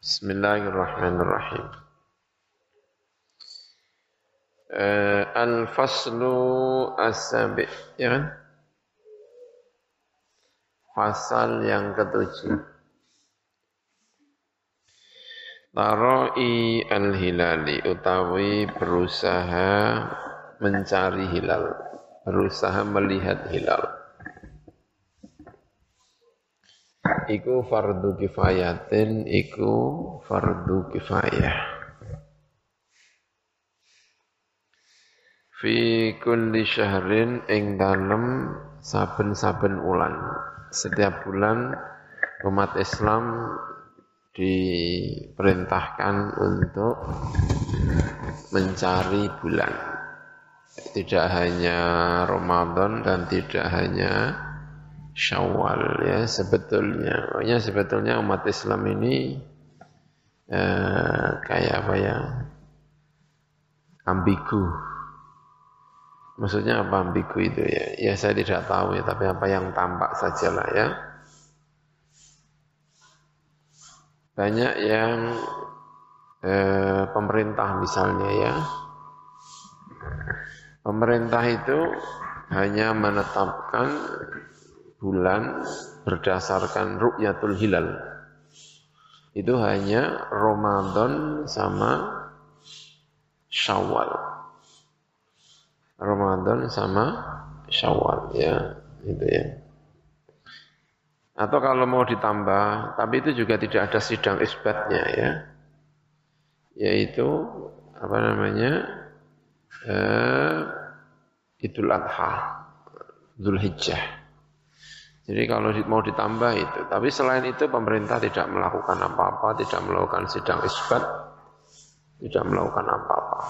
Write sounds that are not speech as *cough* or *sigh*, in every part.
Bismillahirrahmanirrahim. Uh, Al-faslu as-sabi, ya kan? Fasal yang ketujuh. Taroi al-hilali utawi berusaha mencari hilal, berusaha melihat hilal. Iku fardu kifayatin iku fardu kifayah. Fi kulli syahrin ing dalem saben-saben ulan setiap bulan umat Islam diperintahkan untuk mencari bulan. Tidak hanya Ramadan dan tidak hanya Syawal ya sebetulnya. Pokoknya sebetulnya umat Islam ini eh, kayak apa ya? ambigu. Maksudnya apa ambigu itu ya? Ya saya tidak tahu ya, tapi apa yang tampak sajalah ya. Banyak yang eh, pemerintah misalnya ya. Pemerintah itu hanya menetapkan bulan berdasarkan ru'yatul hilal. Itu hanya Ramadan sama Syawal. Ramadan sama Syawal ya, itu ya. Atau kalau mau ditambah, tapi itu juga tidak ada sidang isbatnya ya. Yaitu apa namanya? Eh, Idul Adha, Zulhijjah. Jadi kalau mau ditambah itu, tapi selain itu pemerintah tidak melakukan apa-apa, tidak melakukan sidang isbat, tidak melakukan apa-apa.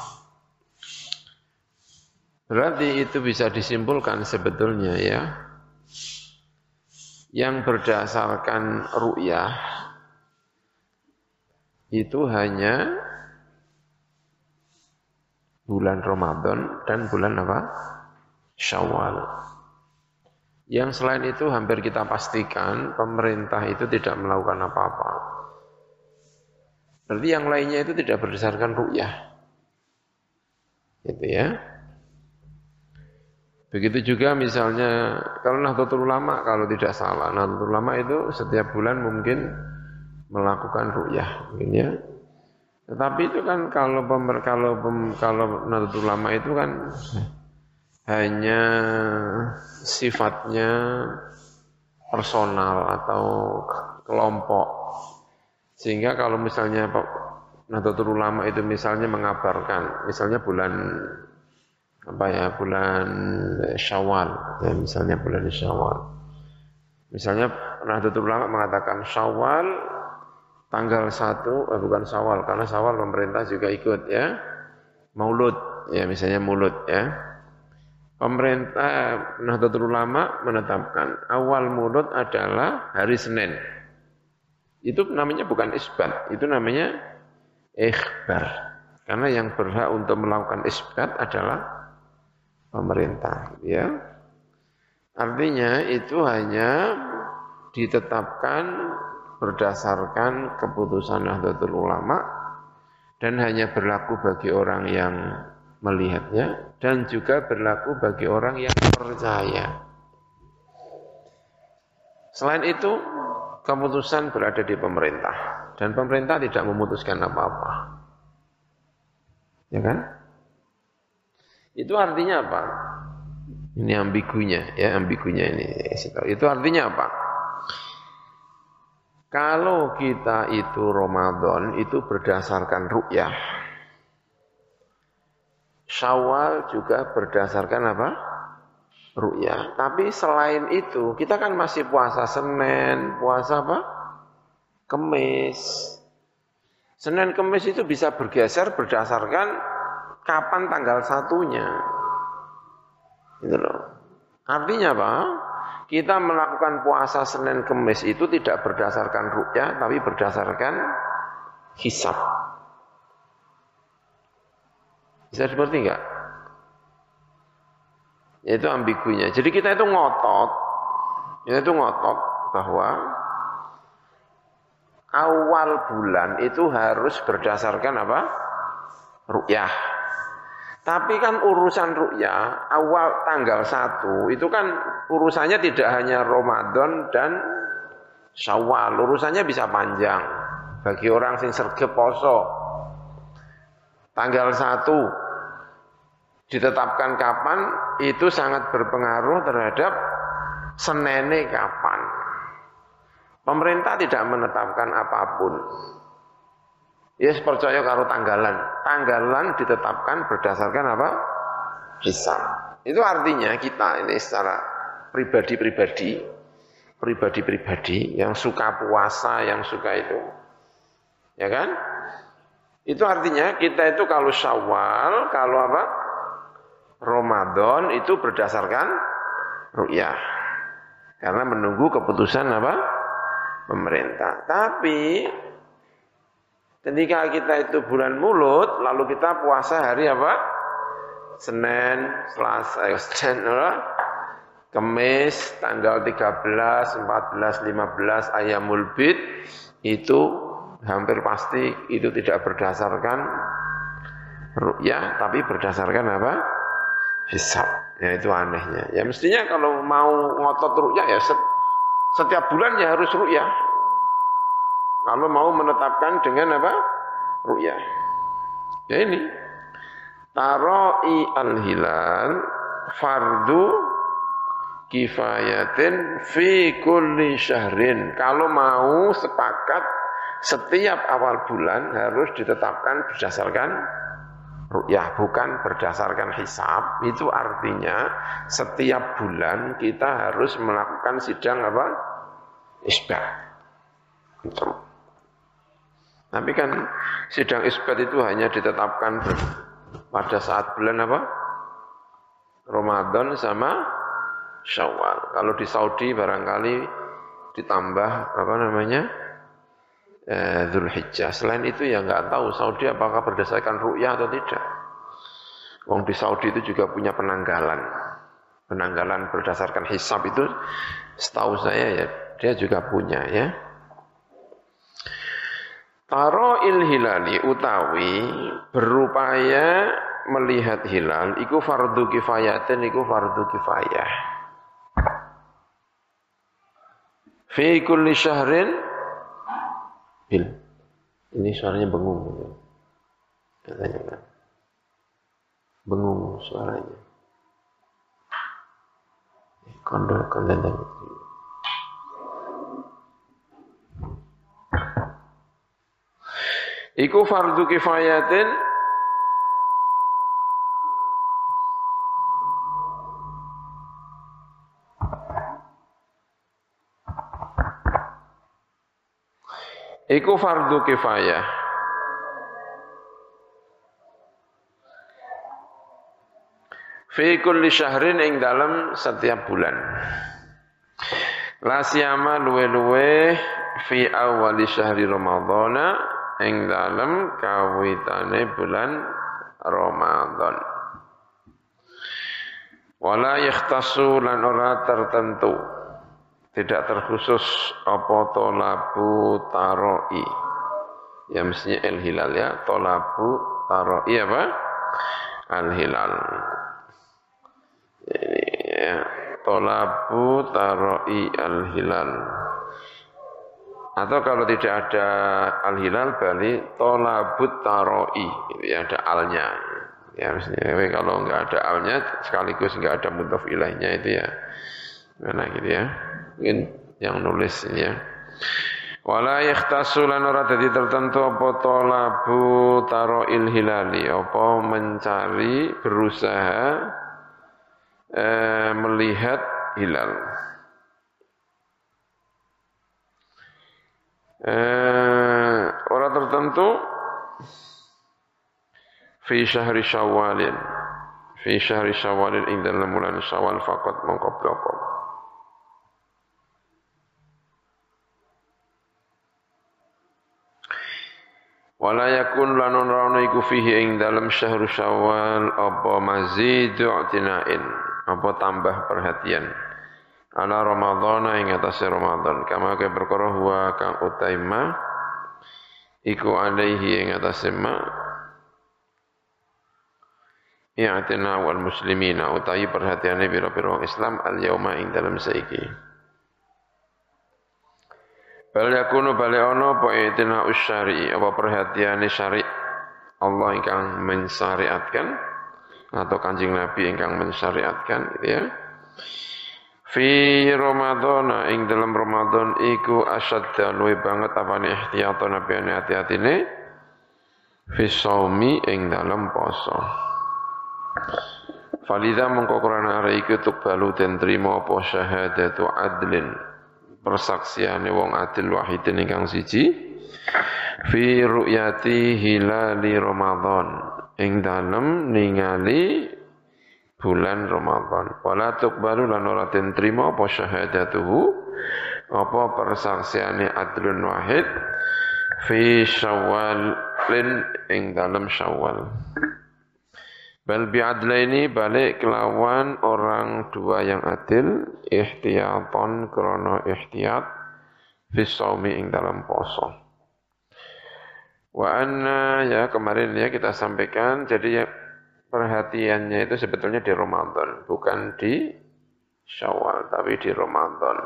Berarti itu bisa disimpulkan sebetulnya ya, yang berdasarkan ru'yah itu hanya bulan Ramadan dan bulan apa? Syawal. Yang selain itu hampir kita pastikan pemerintah itu tidak melakukan apa-apa. Berarti yang lainnya itu tidak berdasarkan ru'yah. Gitu ya. Begitu juga misalnya kalau Nahdlatul Ulama kalau tidak salah, Nahdlatul Ulama itu setiap bulan mungkin melakukan ru'yah, mungkin ya. Tetapi itu kan kalau pemer, kalau pem, kalau Nahdlatul Ulama itu kan hanya sifatnya personal atau kelompok. Sehingga kalau misalnya Nahdlatul Ulama itu misalnya mengabarkan, misalnya bulan apa ya, bulan Syawal, ya misalnya bulan Syawal. Misalnya Nahdlatul Ulama mengatakan Syawal tanggal 1, eh, bukan Syawal karena Syawal pemerintah juga ikut ya. Maulud ya misalnya Maulud ya pemerintah Nahdlatul Ulama menetapkan awal mulut adalah hari Senin. Itu namanya bukan isbat, itu namanya ikhbar. Karena yang berhak untuk melakukan isbat adalah pemerintah, ya. Artinya itu hanya ditetapkan berdasarkan keputusan Nahdlatul Ulama dan hanya berlaku bagi orang yang melihatnya dan juga berlaku bagi orang yang percaya. Selain itu, keputusan berada di pemerintah dan pemerintah tidak memutuskan apa-apa. Ya kan? Itu artinya apa? Ini ambigunya, ya ambigunya ini. Itu artinya apa? Kalau kita itu Ramadan itu berdasarkan ru'yah, Syawal juga berdasarkan apa? Ru'yah. Tapi selain itu, kita kan masih puasa Senin, puasa apa? Kemis. Senin Kemis itu bisa bergeser berdasarkan kapan tanggal satunya. Gitu loh. Artinya apa? Kita melakukan puasa Senin Kemis itu tidak berdasarkan ru'yah, tapi berdasarkan hisab. Bisa seperti enggak? Itu ambigunya. Jadi kita itu ngotot, kita itu ngotot bahwa awal bulan itu harus berdasarkan apa? Ru'yah. Tapi kan urusan ru'yah awal tanggal 1 itu kan urusannya tidak hanya Ramadan dan Syawal, urusannya bisa panjang. Bagi orang sing sergep poso tanggal 1 ditetapkan kapan itu sangat berpengaruh terhadap senene kapan. Pemerintah tidak menetapkan apa pun. Ya yes, percaya karo tanggalan. Tanggalan ditetapkan berdasarkan apa? Hisab. Itu artinya kita ini secara pribadi-pribadi, pribadi-pribadi yang suka puasa, yang suka itu. Ya kan? Itu artinya kita itu kalau syawal, kalau apa? Ramadan itu berdasarkan ru'yah. Karena menunggu keputusan apa? Pemerintah. Tapi ketika kita itu bulan mulut, lalu kita puasa hari apa? Senin, Selasa, eh, Senin? Kemis, tanggal 13, 14, 15, ayamul bid, itu hampir pasti itu tidak berdasarkan ru'yah, tapi berdasarkan apa? Hisab. Ya itu anehnya. Ya mestinya kalau mau ngotot ru'yah ya setiap bulan ya harus ru'yah. Kalau mau menetapkan dengan apa? Ru'yah. Ya ini. Taro'i al-hilal fardu kifayatin fi kulli syahrin. Kalau mau sepakat setiap awal bulan harus ditetapkan berdasarkan ru'yah bukan berdasarkan hisab. Itu artinya setiap bulan kita harus melakukan sidang apa? Isbat. Tapi kan sidang isbat itu hanya ditetapkan pada saat bulan apa? Ramadan sama Syawal. Kalau di Saudi barangkali ditambah apa namanya eh, Hijjah. Selain itu ya nggak tahu Saudi apakah berdasarkan ru'yah atau tidak. Wong di Saudi itu juga punya penanggalan. Penanggalan berdasarkan hisab itu setahu saya ya dia juga punya ya. Taro il hilali utawi berupaya melihat hilal iku fardu kifayatin iku fardu kifayah. Fi kulli syahrin Bil, ini suaranya bengung. Katanya kan. Bengung suaranya. Kondor konten Iku fardu kifayatin Iku fardu kifayah. Fi kulli syahrin ing dalam setiap bulan. La siyama luwe-luwe fi awali syahri Ramadhana ing dalam kawitane bulan Ramadan. Wala yakhtasu lan ora tertentu tidak terkhusus apa tolabu taroi. Ya mestinya el hilal ya. Tolabu taroi apa? Al hilal. Ini ya. Tolabu taroi al hilal. Atau kalau tidak ada al hilal bali tolabut taroi. Itu ya ada alnya. Ya mestinya. Kalau enggak ada alnya sekaligus enggak ada mudhof ilahnya itu ya. Mana gitu ya mungkin yang nulis ini ya. Wala yakhtasu lan ora dadi tertentu apa talabu taroil hilali apa mencari berusaha eh, melihat hilal. Eh, orang tertentu fi syahri syawalin fi syahri syawalin ing dalam bulan syawal faqat mongko Wala yakun lanun rauna iku fihi ing dalam syahrul syawal apa mazidu i'tinain? Apa tambah perhatian? Ala ramadhana ing atase ramadan kama ke perkara huwa kang utaima iku alaihi ing atas ma i'tina wal muslimina utawi perhatiane biro-biro Islam al yauma ing dalam saiki Bal yakunu bale ono apa i'tina usyari apa perhatiane syari? Allah ingkang mensyariatkan atau kanjeng Nabi ingkang mensyariatkan gitu ya. Fi Ramadan ing dalam Ramadan iku asyadda luwe banget apane ihtiyatan apane hati-atine fi saumi ing dalam poso. Falida mengko krana arek iku balu den trima apa syahadatu adlin persaksiane wong adil wahidin ingkang siji fi ru'yati hilali Ramadan ing dalem ningali bulan Ramadan. Wala tuqbalu lan ora den trima apa syahadatuhu apa persaksiane adlun wahid fi syawal lin ing dalam syawal. Bal bi'adlaini balik kelawan orang dua yang adil ihtiyatan krono ihtiyat fi saumi ing dalam poso. Wa anna ya kemarin ya kita sampaikan jadi ya perhatiannya itu sebetulnya di Ramadan, bukan di Syawal, tapi di Ramadan.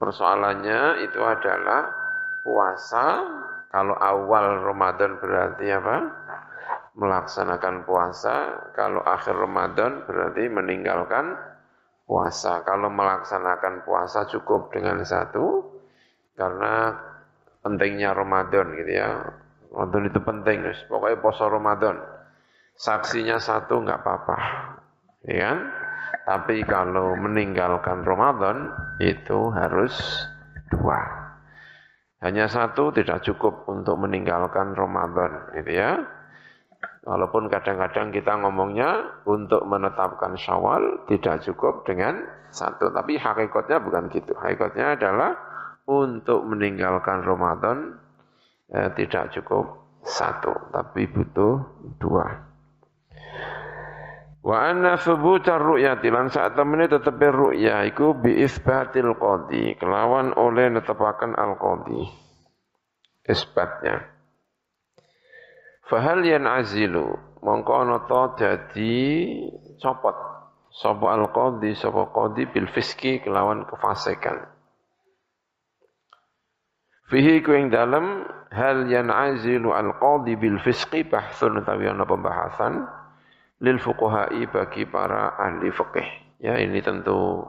Persoalannya itu adalah puasa, kalau awal Ramadan berarti apa? Melaksanakan puasa, kalau akhir Ramadan berarti meninggalkan puasa. Kalau melaksanakan puasa cukup dengan satu, karena pentingnya Ramadan gitu ya. Ramadan itu penting, pokoknya puasa Ramadan saksinya satu nggak apa-apa, ya kan? Tapi kalau meninggalkan Ramadan itu harus dua. Hanya satu tidak cukup untuk meninggalkan Ramadan, gitu ya. Walaupun kadang-kadang kita ngomongnya untuk menetapkan syawal tidak cukup dengan satu. Tapi hakikatnya bukan gitu. Hakikatnya adalah untuk meninggalkan Ramadan eh, tidak cukup satu, tapi butuh dua. Wa anna thubutar ru'yati lan saat temene tetepe ru'ya iku bi isbatil qadi kelawan oleh netepaken al qadi isbatnya Fahal yan azilu mongko ana ta dadi copot sapa al qadi sapa qadi bil fiski kelawan kefasikan Fihi ku ing dalem hal yan azilu al qadi bil fiski bahsun utawi ana pembahasan lil fuqaha'i bagi para ahli fikih. Ya, ini tentu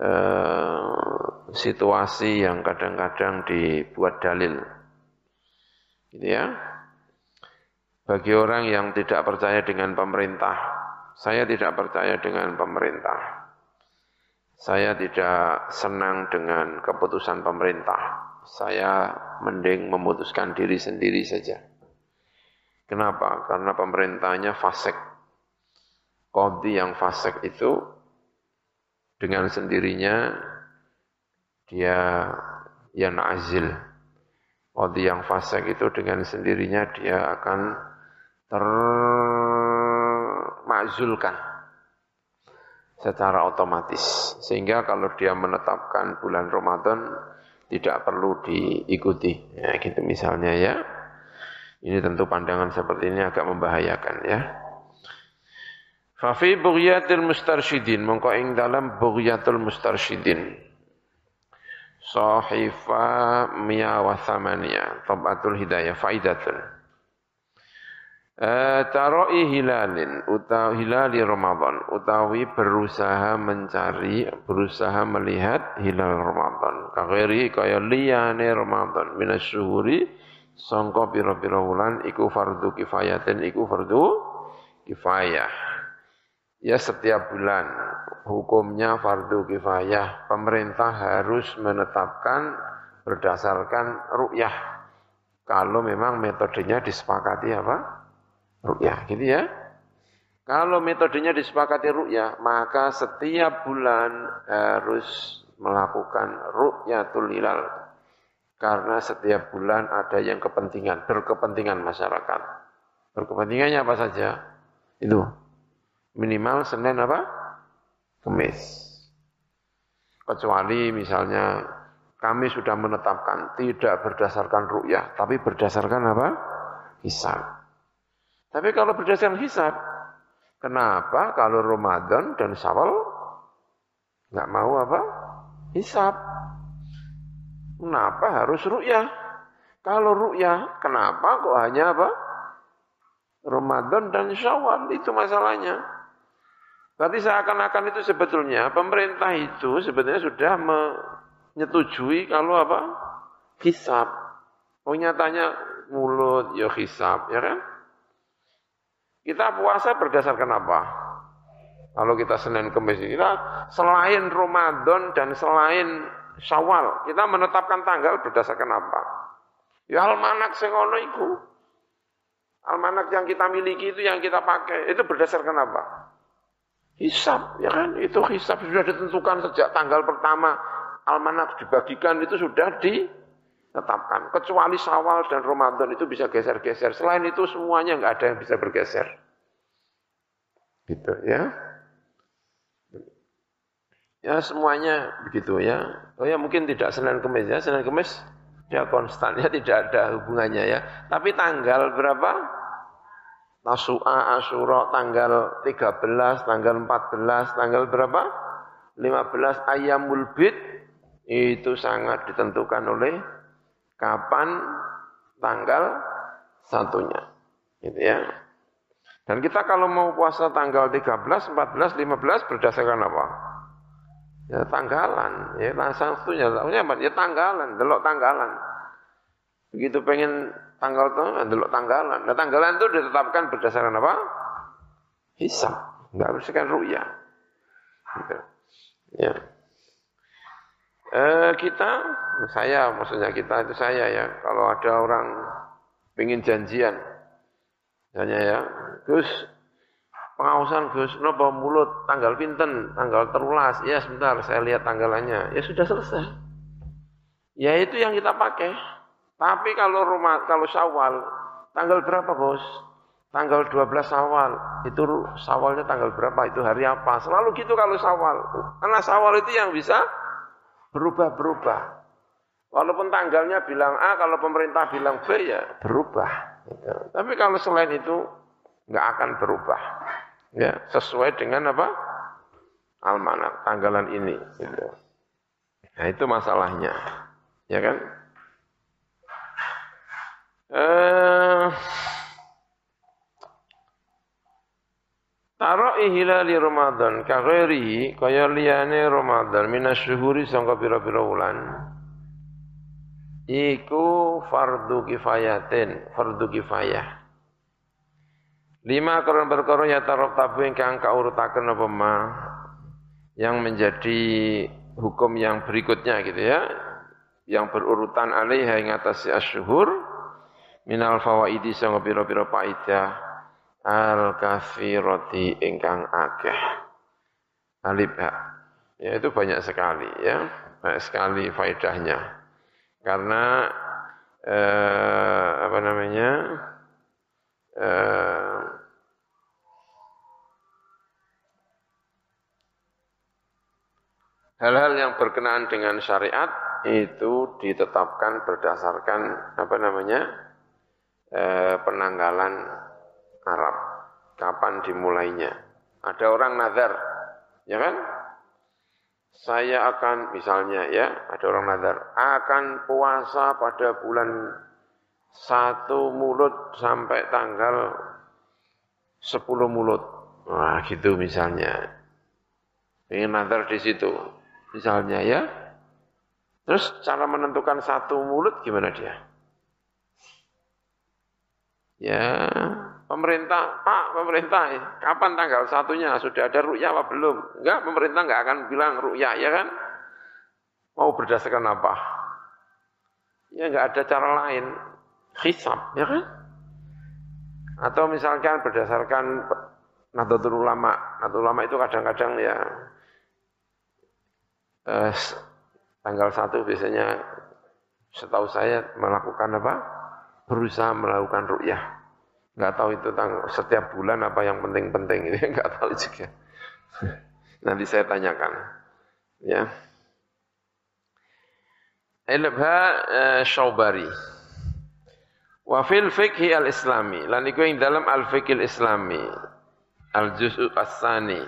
uh, situasi yang kadang-kadang dibuat dalil. Gitu ya. Bagi orang yang tidak percaya dengan pemerintah, saya tidak percaya dengan pemerintah. Saya tidak senang dengan keputusan pemerintah. Saya mending memutuskan diri sendiri saja. Kenapa? Karena pemerintahnya fasik Kodi yang fasik itu dengan sendirinya dia yang azil. Kodi yang fasik itu dengan sendirinya dia akan termakzulkan secara otomatis. Sehingga kalau dia menetapkan bulan Ramadan tidak perlu diikuti. Ya, gitu misalnya ya. Ini tentu pandangan seperti ini agak membahayakan ya. Fafi bughyatil mustarsyidin mongko ing dalam bughyatul mustarsyidin. Sahifa miya wa thamaniya tabatul hidayah faidatun. Uh, Taroi hilalin utawi hilali Ramadan utawi berusaha mencari berusaha melihat hilal Ramadan kageri kaya liyane Ramadan minasyuhuri sangka pira-pira wulan iku fardu kifayatin iku fardu kifayah Ya setiap bulan hukumnya fardu kifayah. Pemerintah harus menetapkan berdasarkan ru'yah. Kalau memang metodenya disepakati apa? Ru'yah, gitu ya. Kalau metodenya disepakati ru'yah, maka setiap bulan harus melakukan ru'yatul hilal. Karena setiap bulan ada yang kepentingan, berkepentingan masyarakat. Berkepentingannya apa saja? Itu Minimal Senin apa? Kemis. Kecuali misalnya kami sudah menetapkan tidak berdasarkan ru'yah, tapi berdasarkan apa? Hisab. Tapi kalau berdasarkan hisab, kenapa kalau Ramadan dan Syawal nggak mau apa? Hisab. Kenapa harus ru'yah? Kalau ru'yah, kenapa kok hanya apa? Ramadan dan Syawal itu masalahnya. Berarti seakan-akan itu sebetulnya pemerintah itu sebetulnya sudah menyetujui kalau apa? Hisab. Oh nyatanya mulut ya hisab, ya kan? Kita puasa berdasarkan apa? Kalau kita Senin Kemis kita selain Ramadan dan selain Syawal, kita menetapkan tanggal berdasarkan apa? Ya almanak sing iku. Almanak yang kita miliki itu yang kita pakai, itu berdasarkan apa? Hisab, ya kan? Itu hisab sudah ditentukan sejak tanggal pertama almanak dibagikan itu sudah ditetapkan. Kecuali Sawal dan Ramadan itu bisa geser-geser. Selain itu semuanya nggak ada yang bisa bergeser. Gitu ya. Ya semuanya begitu ya. Oh ya mungkin tidak Senin Kemis ya. Senin Kemis ya konstannya tidak ada hubungannya ya. Tapi tanggal berapa? Tasu'a Asyura tanggal 13, tanggal 14, tanggal berapa? 15 ayamul bid itu sangat ditentukan oleh kapan tanggal satunya. Gitu ya. Dan kita kalau mau puasa tanggal 13, 14, 15 berdasarkan apa? Ya tanggalan, ya langsung satunya, ya tanggalan, delok tanggalan. Begitu pengen tanggal itu delok tanggalan. Nah tanggalan itu ditetapkan berdasarkan apa? Hisab. Enggak berdasarkan ru'ya. Gitu. Ya. Eh, kita, saya maksudnya kita itu saya ya. Kalau ada orang pengen janjian, misalnya ya, Gus, pengawasan Gus, nopo mulut tanggal pinten, tanggal terulas, ya sebentar saya lihat tanggalannya, ya sudah selesai. Ya itu yang kita pakai. Tapi kalau rumah kalau Syawal tanggal berapa, Bos? Tanggal 12 Syawal. Itu Syawalnya tanggal berapa? Itu hari apa? Selalu gitu kalau Syawal. Karena Syawal itu yang bisa berubah-berubah. Walaupun tanggalnya bilang A, kalau pemerintah bilang B ya berubah. Gitu. Tapi kalau selain itu nggak akan berubah. Ya, sesuai dengan apa? Almanak tanggalan ini. Gitu. Nah itu masalahnya, ya kan? Eh, Taro ihilali Ramadan kaghairihi kaya liyane Ramadan minasyuhuri sangka pira-pira wulan. Iku fardu kifayatin, fardu kifayah. Lima koron perkara ya tarok tabu ingkang kaurutaken apa ma yang menjadi hukum yang berikutnya gitu ya. Yang berurutan alaiha ing atas asyhur minal fawaidi sanga pira-pira faidah al kafirati ingkang akeh. Alif ha. Ya itu banyak sekali ya. Banyak sekali faedahnya. Karena eh, apa namanya eh, hal-hal yang berkenaan dengan syariat itu ditetapkan berdasarkan apa namanya eh, penanggalan Arab. Kapan dimulainya? Ada orang nazar, ya kan? Saya akan misalnya ya, ada orang nazar akan puasa pada bulan satu mulut sampai tanggal sepuluh mulut. Wah, gitu misalnya. Ingin nazar di situ. Misalnya ya. Terus cara menentukan satu mulut gimana dia? Ya, pemerintah, Pak, pemerintah, kapan tanggal satunya? Sudah ada ru'ya apa belum? Enggak, pemerintah enggak akan bilang ru'ya, ya kan? Mau berdasarkan apa? Ya enggak ada cara lain. Hisab, ya kan? Atau misalkan berdasarkan Nahdlatul Ulama. Nahdlatul Ulama itu kadang-kadang ya eh, tanggal satu biasanya setahu saya melakukan apa? berusaha melakukan ru'yah. Nggak tahu itu tang setiap bulan apa yang penting-penting ini *laughs* nggak tahu juga. Nanti saya tanyakan. Ya. Ilbha uh, Syaubari. Wa fil fikhi al-islami. Lan iku ing dalam al-fikhi al-islami. Al-juz'u as-sani.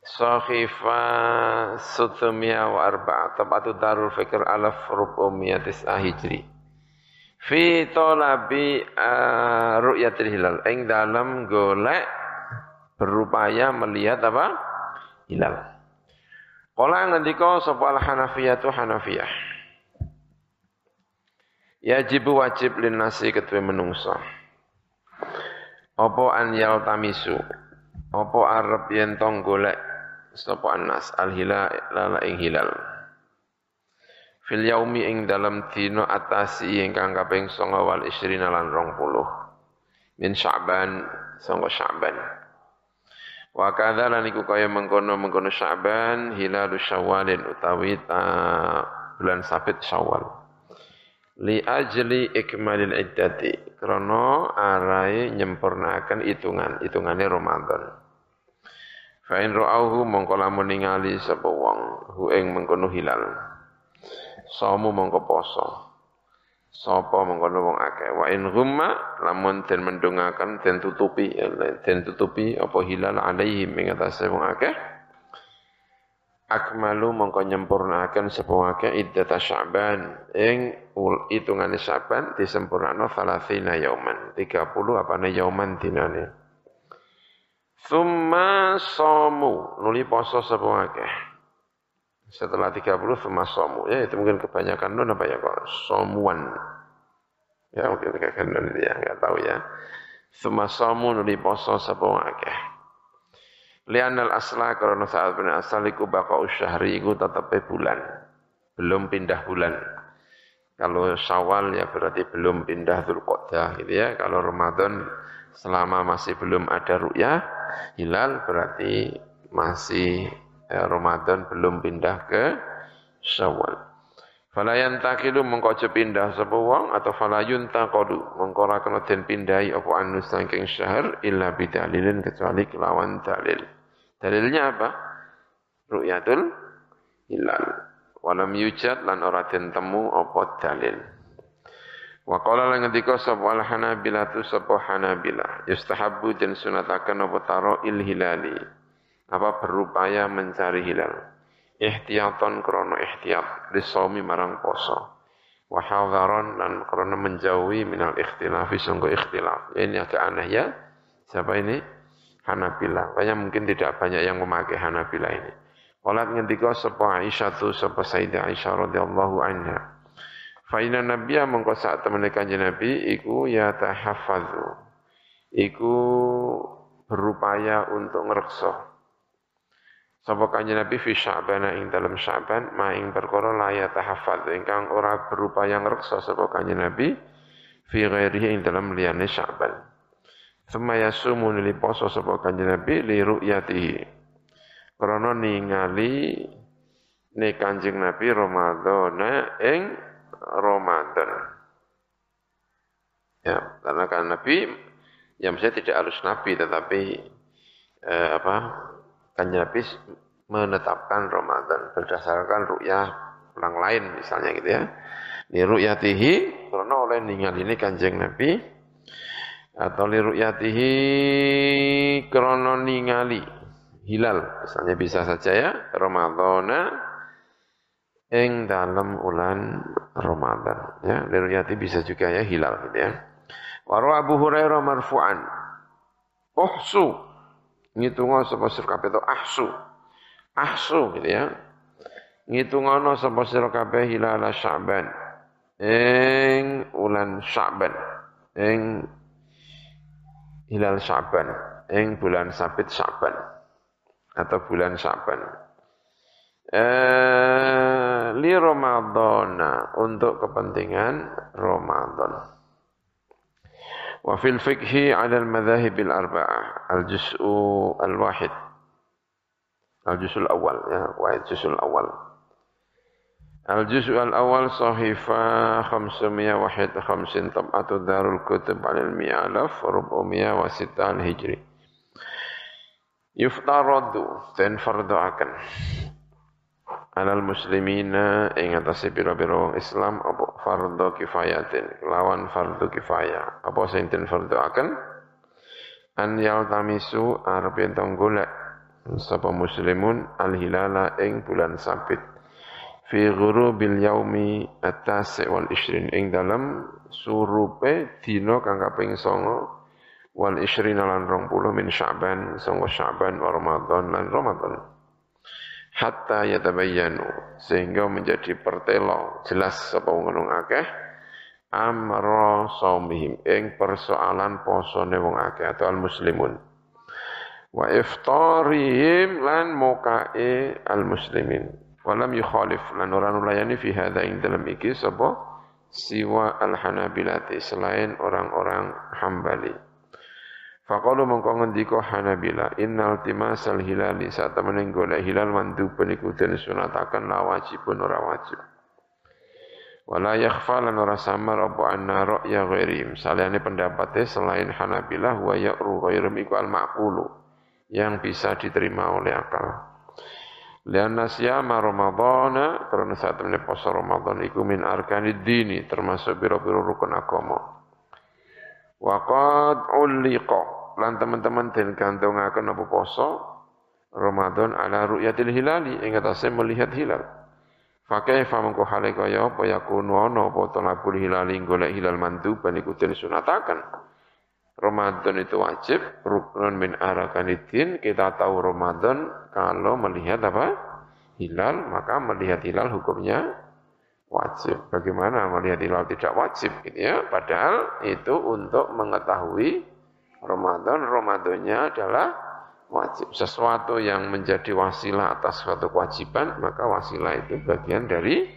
Sahifa sutumia wa arba'a. Tabatu darul fikir alaf rub'umiyah tis'ah hijri. Fi tolabi uh, ru'yatil hilal. Ing dalam golek berupaya melihat apa? Hilal. Kala ngendika sapa al-Hanafiyah tu Hanafiyah. Yajib wajib lin nasi ketui menungso. Apa an yal tamisu. Apa arep yen tong golek sapa anas al hilal ing hilal. Fil yaumi ing dalam dina atasi ingkang kaping 9 wal 20 lan 20. Min Sya'ban sanga Sya'ban. Wa kadza lan iku kaya mengkono-mengkono Sya'ban hilalu Syawalin utawi ta bulan sabit Syawal li ajli ikmalil iddati krana arai nyempurnakan hitungan hitungane Ramadan fa in ra'auhu mongko lamun ningali sapa wong hu ing mengkono hilal samu mongko poso. Sapa mengkono wong akeh. Wa in ghumma lamun den mendungaken den tutupi den tutupi apa hilal alaihi ing atase wong akeh. Akmalu mongko nyempurnaaken sapa wake iddata Sya'ban. Ing hitungane Sya'ban disempurnakno salasina yauman. 30 apane yauman dinane. Summa somu nuli poso sapa wake setelah 30 summa somu ya itu mungkin kebanyakan non apa ya kok somuan ya mungkin kebanyakan non ya enggak tahu ya Summa somu nuli poso sapa wake Lianal asla karena saat benar asal iku bakau syahri iku tetap bulan. Belum pindah bulan. Kalau Syawal ya berarti belum pindah Dzulqa'dah gitu ya. Kalau Ramadan selama masih belum ada ru'yah hilal berarti masih eh, Ramadan belum pindah ke Syawal. Fala yantakilu mengko pindah sapa atau fala yuntaqadu mengko ora kena den pindahi apa anu saking syahr illa bidalilin kecuali kelawan dalil. Dalilnya apa? Ru'yatul hilal. Walam yujad lan ora den temu apa dalil. Wa qala lan ngendika sapa al hanabila tu sapa hanabila yustahabbu den sunataken apa taro il hilali. Apa berupaya mencari hilal. Ihtiyatan krono ihtiyat lisaumi marang poso. Wa hadharan lan krono menjauhi minal ikhtilafi sungguh ikhtilaf. Ini agak aneh ya. Siapa ini? Hanabila. Banyak mungkin tidak banyak yang memakai Hanabila ini. Walat ngendika sapa Aisyah tu sapa Sayyidah Aisyah radhiyallahu anha. Fa inna nabiyya mengko sak temene kanjeng Nabi iku ya tahaffazu. Iku berupaya untuk ngreksa. Sapa kanjeng Nabi fi Sya'ban ing dalam Sya'ban ma ing perkara la ya tahaffaz ingkang ora berupaya ngreksa sapa kanjeng Nabi fi ghairihi ing dalam liyane Sya'ban. Suma yasumu nili poso sapa kanjeng Nabi li ru'yatihi. Krana ningali ne kanjeng Nabi Ramadan ing Ramadan. Ya, karena kan Nabi yang saya tidak harus Nabi tetapi eh, apa kanjeng Nabi menetapkan Ramadan berdasarkan ru'yah orang lain misalnya gitu ya. Li ru'yatihi karena oleh ningali ini kanjeng Nabi atau li ru'yatihi krono ningali hilal. Misalnya bisa saja ya Ramadhana ing dalam bulan Ramadan ya. Li ru'yati bisa juga ya hilal gitu ya. Wa Abu Hurairah marfu'an. Uhsu ngitungo sapa sir kabeh ahsu. Ahsu gitu ya. Ngitungono sapa sir kabeh hilal Sya'ban. Ing ulan Sya'ban. Ing hilal Sya'ban. Ing bulan sabit Sya'ban. Atau bulan Sya'ban. Eh, li Ramadana untuk kepentingan Ramadan wa fil fikhi ala al madhahib al arba'ah al juz'u al wahid al juz'ul awal ya wa al juz'ul awal Al-juz'u al-awal sahifa 551 tab'atu darul kutub alil mi'alaf rub'umiyah wa sitan hijri. Yuftaradu dan fardu akan. Alal muslimina ing atase pira-pira Islam apa fardhu kifayatin? Lawan fardhu kifayah. Apa sing den fardhu akan an yaltamisu arep ento golek. Sapa muslimun al hilala ing bulan sabit. Fi ghurubil yaumi at-tasi wal ishrin ing dalam surupe dina kang kaping 9 wal ishrin lan 20 min Sya'ban sanga Sya'ban wa Ramadan lan Ramadan hatta yatabayyanu sehingga menjadi pertelo jelas sapa wong akeh amra saumihim ing persoalan posone wong akeh atau al muslimun wa iftarihim lan mukae al muslimin walam yukhalif lan ora nulayani fi hadza ing dalam iki sapa siwa al hanabilati selain orang-orang hambali Faqalu mongko ngendika Hanabila innal timasal hilali saat temen golek hilal mandu peniku den sunataken la wajibun ora wajib. Wala yakhfa ora samar apa anna ra'ya ghairihim. Saliyane pendapatnya selain Hanabila wa ya'ru ghairum iku al maqulu yang bisa diterima oleh akal. Lianna siyama Ramadana karena saat temen poso Ramadan iku min arkanid dini termasuk biro-biro rukun agama. Waqad ulliqa lan teman-teman den gantungaken apa poso Ramadan ala ru'yatil hilali ing atase melihat hilal. Fa mengko hale kaya apa yakunu ana apa talabul hilali golek hilal manduban iku den sunataken. Ramadan itu wajib, rukun min arakanidin, kita tahu Ramadan kalau melihat apa? Hilal, maka melihat hilal hukumnya wajib. Bagaimana melihat hilal tidak wajib gitu ya? Padahal itu untuk mengetahui Ramadan, Ramadannya adalah wajib. Sesuatu yang menjadi wasilah atas suatu kewajiban, maka wasilah itu bagian dari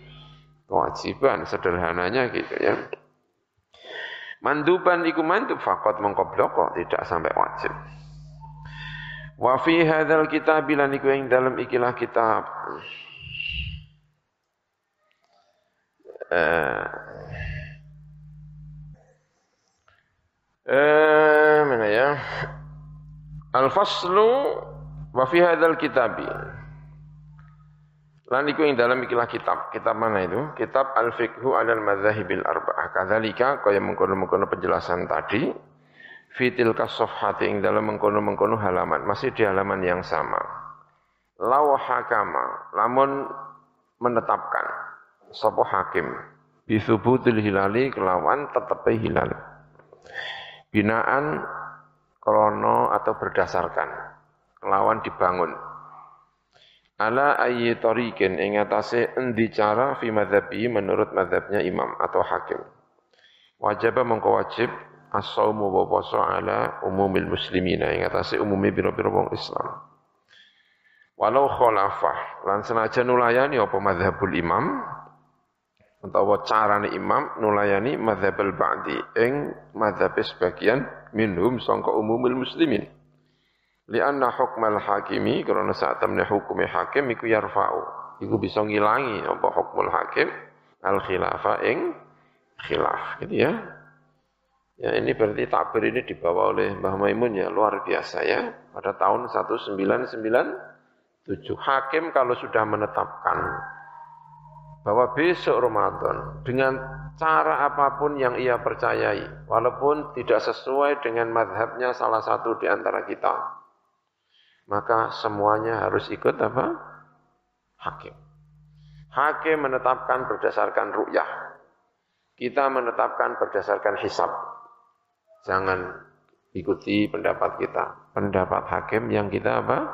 kewajiban. Sederhananya gitu ya. Manduban iku mandub fakot mengkobloko, tidak sampai wajib. Wa fi hadzal kitab iku ing dalam ikilah kitab. Eh, eh mana ya? Al-faslu wa fi hadzal kitabi. Lan iku ing dalam ikilah kitab. Kitab mana itu? Kitab Al-Fiqhu 'alal Madzahibil Arba'ah. Kadzalika kaya mengkono-mengkono penjelasan tadi fitil kasofhati ing dalam mengkono-mengkono halaman. Masih di halaman yang sama. Law hakama, lamun menetapkan sapa hakim bisubutil hilali kelawan tetepe hilal binaan krono atau berdasarkan. Kelawan dibangun. Ala ayyi tariqin ing atase endi cara fi madzhabi menurut madzhabnya imam atau hakim. Wajib mengko wajib as-saumu wa puasa ala umumil muslimina ing atase umumi biro-biro wong Islam. Walau khalafah lan senajan nulayani apa madzhabul imam utawa carane imam nulayani madzhabal ba'di ing madzhab sebagian minhum sangka umumul muslimin. Lianna hukmal hakimi karena saat temne hukumi hakim iku yarfa'u. Iku bisa ngilangi apa hukmul hakim al khilafa ing khilaf gitu ya. Ya ini berarti takbir ini dibawa oleh Mbah Maimun ya luar biasa ya. Pada tahun 1997 hakim kalau sudah menetapkan bahwa besok Ramadan dengan cara apa pun yang ia percayai, walaupun tidak sesuai dengan madhabnya salah satu di antara kita, maka semuanya harus ikut apa? Hakim. Hakim menetapkan berdasarkan ru'yah. Kita menetapkan berdasarkan hisab. Jangan ikuti pendapat kita. Pendapat hakim yang kita apa?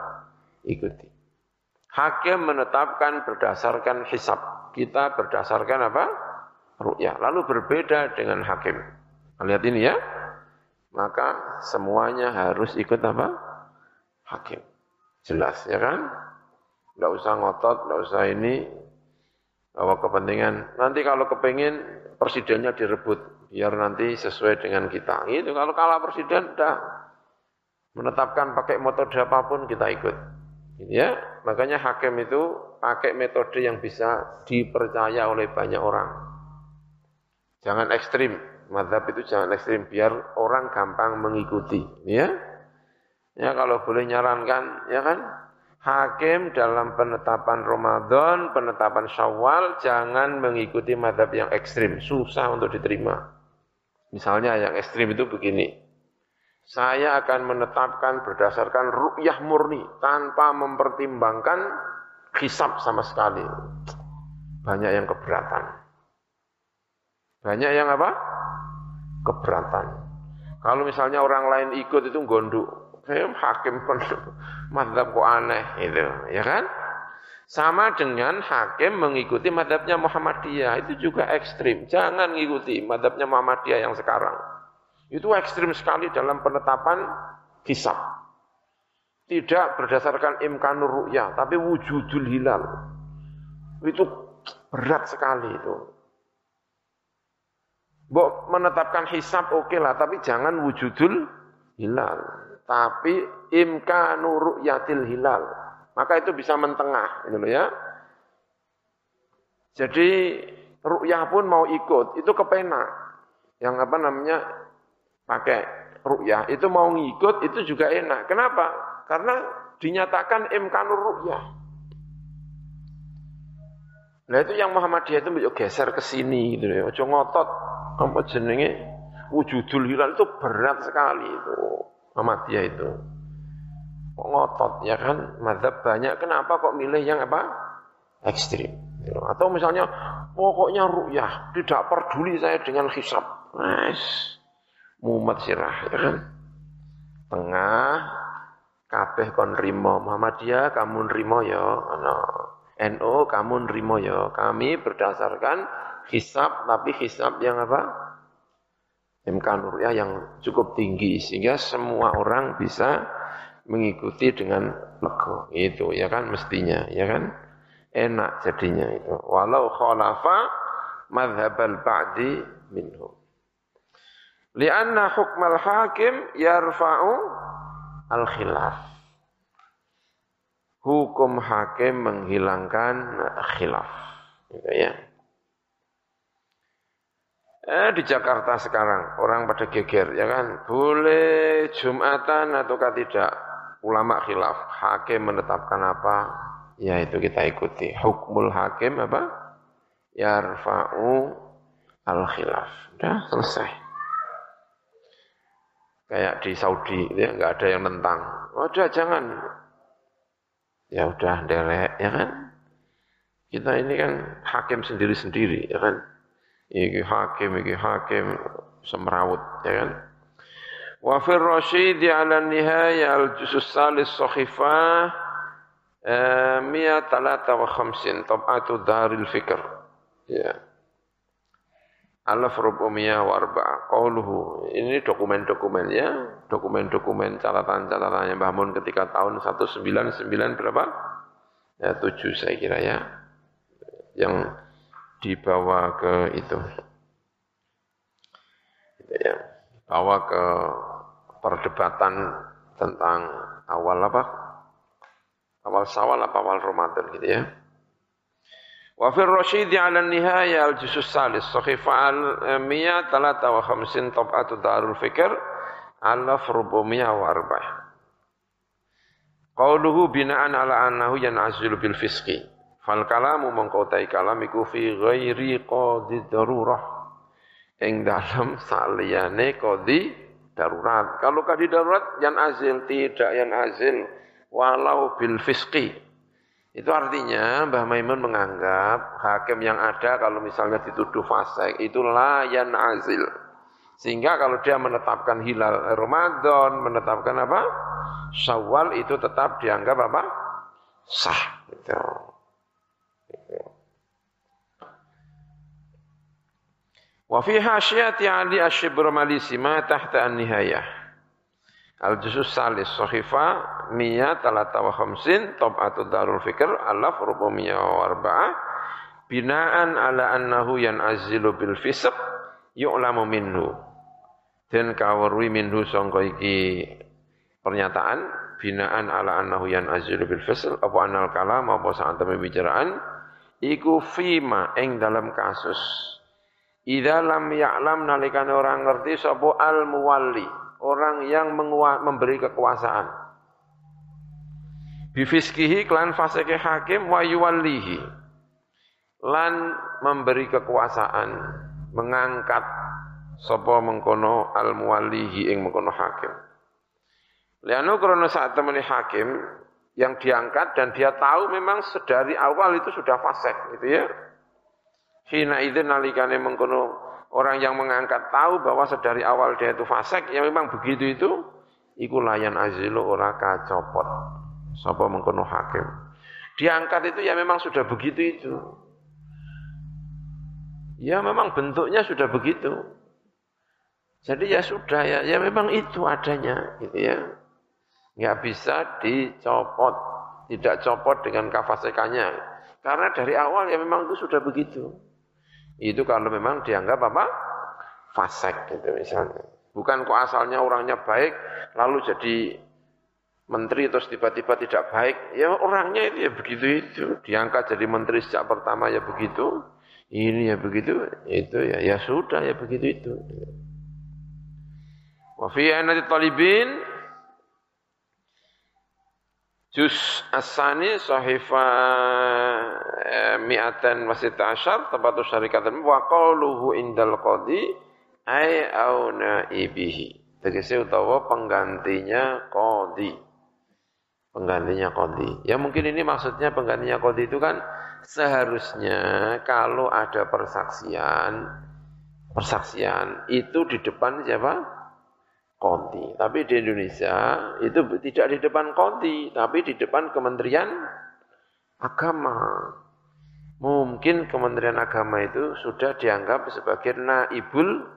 Ikuti. Hakim menetapkan berdasarkan hisab kita berdasarkan apa? Ru'yah. Lalu berbeda dengan hakim. Lihat ini ya. Maka semuanya harus ikut apa? Hakim. Jelas ya kan? Tidak usah ngotot, tidak usah ini. Bahwa kepentingan. Nanti kalau kepengen presidennya direbut. Biar nanti sesuai dengan kita. Itu kalau kalah presiden, dah menetapkan pakai metode apa pun kita ikut. Ya, makanya hakim itu pakai metode yang bisa dipercaya oleh banyak orang. Jangan ekstrim, madhab itu jangan ekstrim, biar orang gampang mengikuti. Ya, ya kalau boleh nyarankan, ya kan, Hakim dalam penetapan Ramadan, penetapan Syawal, jangan mengikuti madhab yang ekstrim. Susah untuk diterima. Misalnya yang ekstrim itu begini. Saya akan menetapkan berdasarkan ru'yah murni, tanpa mempertimbangkan hisab sama sekali. Banyak yang keberatan. Banyak yang apa? Keberatan. Kalau misalnya orang lain ikut itu gondok, saya hakim pun *laughs* madhab kok aneh itu, ya kan? Sama dengan hakim mengikuti madhabnya Muhammadiyah, itu juga ekstrim. Jangan mengikuti madhabnya Muhammadiyah yang sekarang. Itu ekstrim sekali dalam penetapan kisah. Tidak berdasarkan imkanur ru'yah, tapi wujudul hilal. Itu berat sekali itu. Bok menetapkan hisab oke okay lah, tapi jangan wujudul hilal tapi imkanu ru'yatil hilal. Maka itu bisa mentengah, itu loh ya. Jadi ru'yah pun mau ikut, itu kepena. Yang apa namanya pakai ru'yah, itu mau ngikut, itu juga enak. Kenapa? Karena dinyatakan imkanu ru'yah. Nah itu yang Muhammadiyah itu yuk geser ke sini gitu ya. Ojo ngotot apa jenenge wujudul hilal itu berat sekali itu. Muhammadiyah itu. Kok ngotot ya kan? Madhab banyak. Kenapa kok milih yang apa? Ekstrim. Atau misalnya pokoknya ru'yah. Tidak peduli saya dengan hisab. Nice. Mumet sirah ya kan? Tengah kabeh kon rimo Muhammadiyah kamu rimo ya? Ana. NU kamu rimo ya? Kami berdasarkan hisab tapi hisab yang apa? Imkan ru'yah yang cukup tinggi sehingga semua orang bisa mengikuti dengan lego itu ya kan mestinya ya kan? Enak jadinya itu. Walau khalafa madhabal ba'di minhum. Lianna hukmal hakim yarfa'u al khilaf hukum hakim menghilangkan khilaf gitu ya. Eh, di Jakarta sekarang orang pada geger ya kan? Boleh Jumatan ataukah tidak? Ulama khilaf hakim menetapkan apa? Ya itu kita ikuti. Hukmul hakim apa? Yarfa'u al khilaf udah selesai kayak di Saudi ya nggak ada yang tentang udah jangan. Ya udah derek ya kan? Kita ini kan hakim sendiri-sendiri ya kan? Iki hakim iki hakim semrawut ya kan? Wa fir rasyid ala nihaya al jusus salis sahifa eh, mia talata tab'atu daril fikr. Ya alaf rubumiyah wa arba'a qauluhu ini dokumen-dokumen ya dokumen-dokumen catatan-catatannya Mbah Mun ketika tahun 199 berapa ya 7 saya kira ya yang dibawa ke itu. Gitu ya. Bawa ke perdebatan tentang awal apa? Awal Sawal apa awal Ramadan gitu ya. Wa fi Rasyidi ala nihaya al jusus salis sahifa al miya talata wa khamsin tab'atu darul fikr alaf rubumiyah wa arba'ah. Qauluhu bina'an ala annahu yan'azilu bil fisqi. Fal kalamu mengkotai kalam iku fi ghairi qadi darurah. Ing dalam *laughs* saliyane qadi darurat. Kalau qadi darurat yang azil tidak yang azil walau bil fisqi. Itu artinya Mbah Maimun menganggap hakim yang ada kalau misalnya dituduh fasik itu layan azil. Sehingga kalau dia menetapkan hilal Ramadan, menetapkan apa? Syawal itu tetap dianggap apa? Sah. Gitu. Wa fi hasyati Ali Asyibr Malisi ma tahta an-nihayah. Al-Jusus Salis Sahifa Miya Talata wa Khamsin Tab'atu Darul Fikr Alaf Rubumiyya wa Arba'ah Binaan ala annahu yan'azilu bil fisq yu'lamu minhu. Dan kawarwi minhu sangka iki pernyataan binaan ala annahu yan'azilu bil fisq apa anal kalam apa saat pembicaraan iku fima ing dalam kasus. Idza lam ya'lam nalikane orang ngerti sapa al muwalli, orang yang memberi kekuasaan. bifiskihi klan fasike hakim wa yuwallihi lan memberi kekuasaan mengangkat sapa mengkono al muwallihi ing mengkono hakim Lianu krono saat temani hakim yang diangkat dan dia tahu memang sedari awal itu sudah fasek gitu ya. Hina itu nalikane mengkono orang yang mengangkat tahu bahwa sedari awal dia itu fasek, ya memang begitu itu, iku layan azilu ora kacopot. Sapa mengkono hakim. Diangkat itu ya memang sudah begitu itu. Ya memang bentuknya sudah begitu. Jadi ya sudah ya, ya memang itu adanya gitu ya nggak bisa dicopot, tidak copot dengan kafasekannya. Karena dari awal ya memang itu sudah begitu. Itu kalau memang dianggap apa? Fasek gitu misalnya. Bukan kok asalnya orangnya baik, lalu jadi menteri terus tiba-tiba tidak baik. Ya orangnya itu ya begitu itu. Diangkat jadi menteri sejak pertama ya begitu. Ini ya begitu, itu ya ya sudah ya begitu itu. Wa fi talibin Juz As-Sani Sahifa eh, Mi'atan Wasita Asyar Tempatu syarikatan Wa qawluhu indal qadi Ay au naibihi Tegesi utawa penggantinya qadi Penggantinya qadi Ya mungkin ini maksudnya penggantinya qadi itu kan Seharusnya kalau ada persaksian Persaksian itu di depan siapa? konti. Tapi di Indonesia itu tidak di depan konti, tapi di depan Kementerian Agama. Mungkin Kementerian Agama itu sudah dianggap sebagai naibul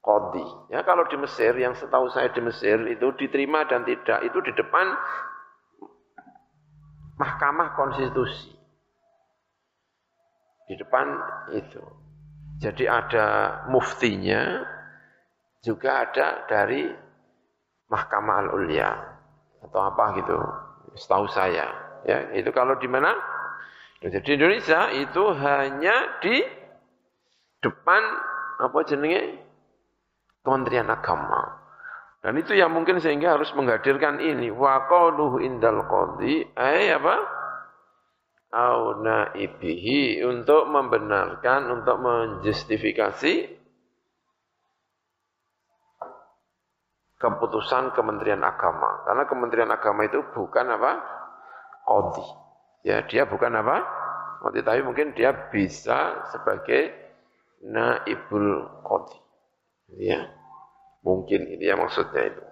kodi. Ya kalau di Mesir, yang setahu saya di Mesir itu diterima dan tidak itu di depan Mahkamah Konstitusi. Di depan itu. Jadi ada muftinya, juga ada dari Mahkamah Al-Ulya atau apa gitu, setahu saya. Ya, itu kalau di mana? Jadi Indonesia itu hanya di depan apa jenenge Kementerian Agama. Dan itu yang mungkin sehingga harus menghadirkan ini wa indal qadhi ay apa? au naibihi untuk membenarkan untuk menjustifikasi keputusan Kementerian Agama. Karena Kementerian Agama itu bukan apa? Kodi. Ya, dia bukan apa? Kodi, tapi mungkin dia bisa sebagai naibul kodi. Ya, mungkin ini yang maksudnya itu.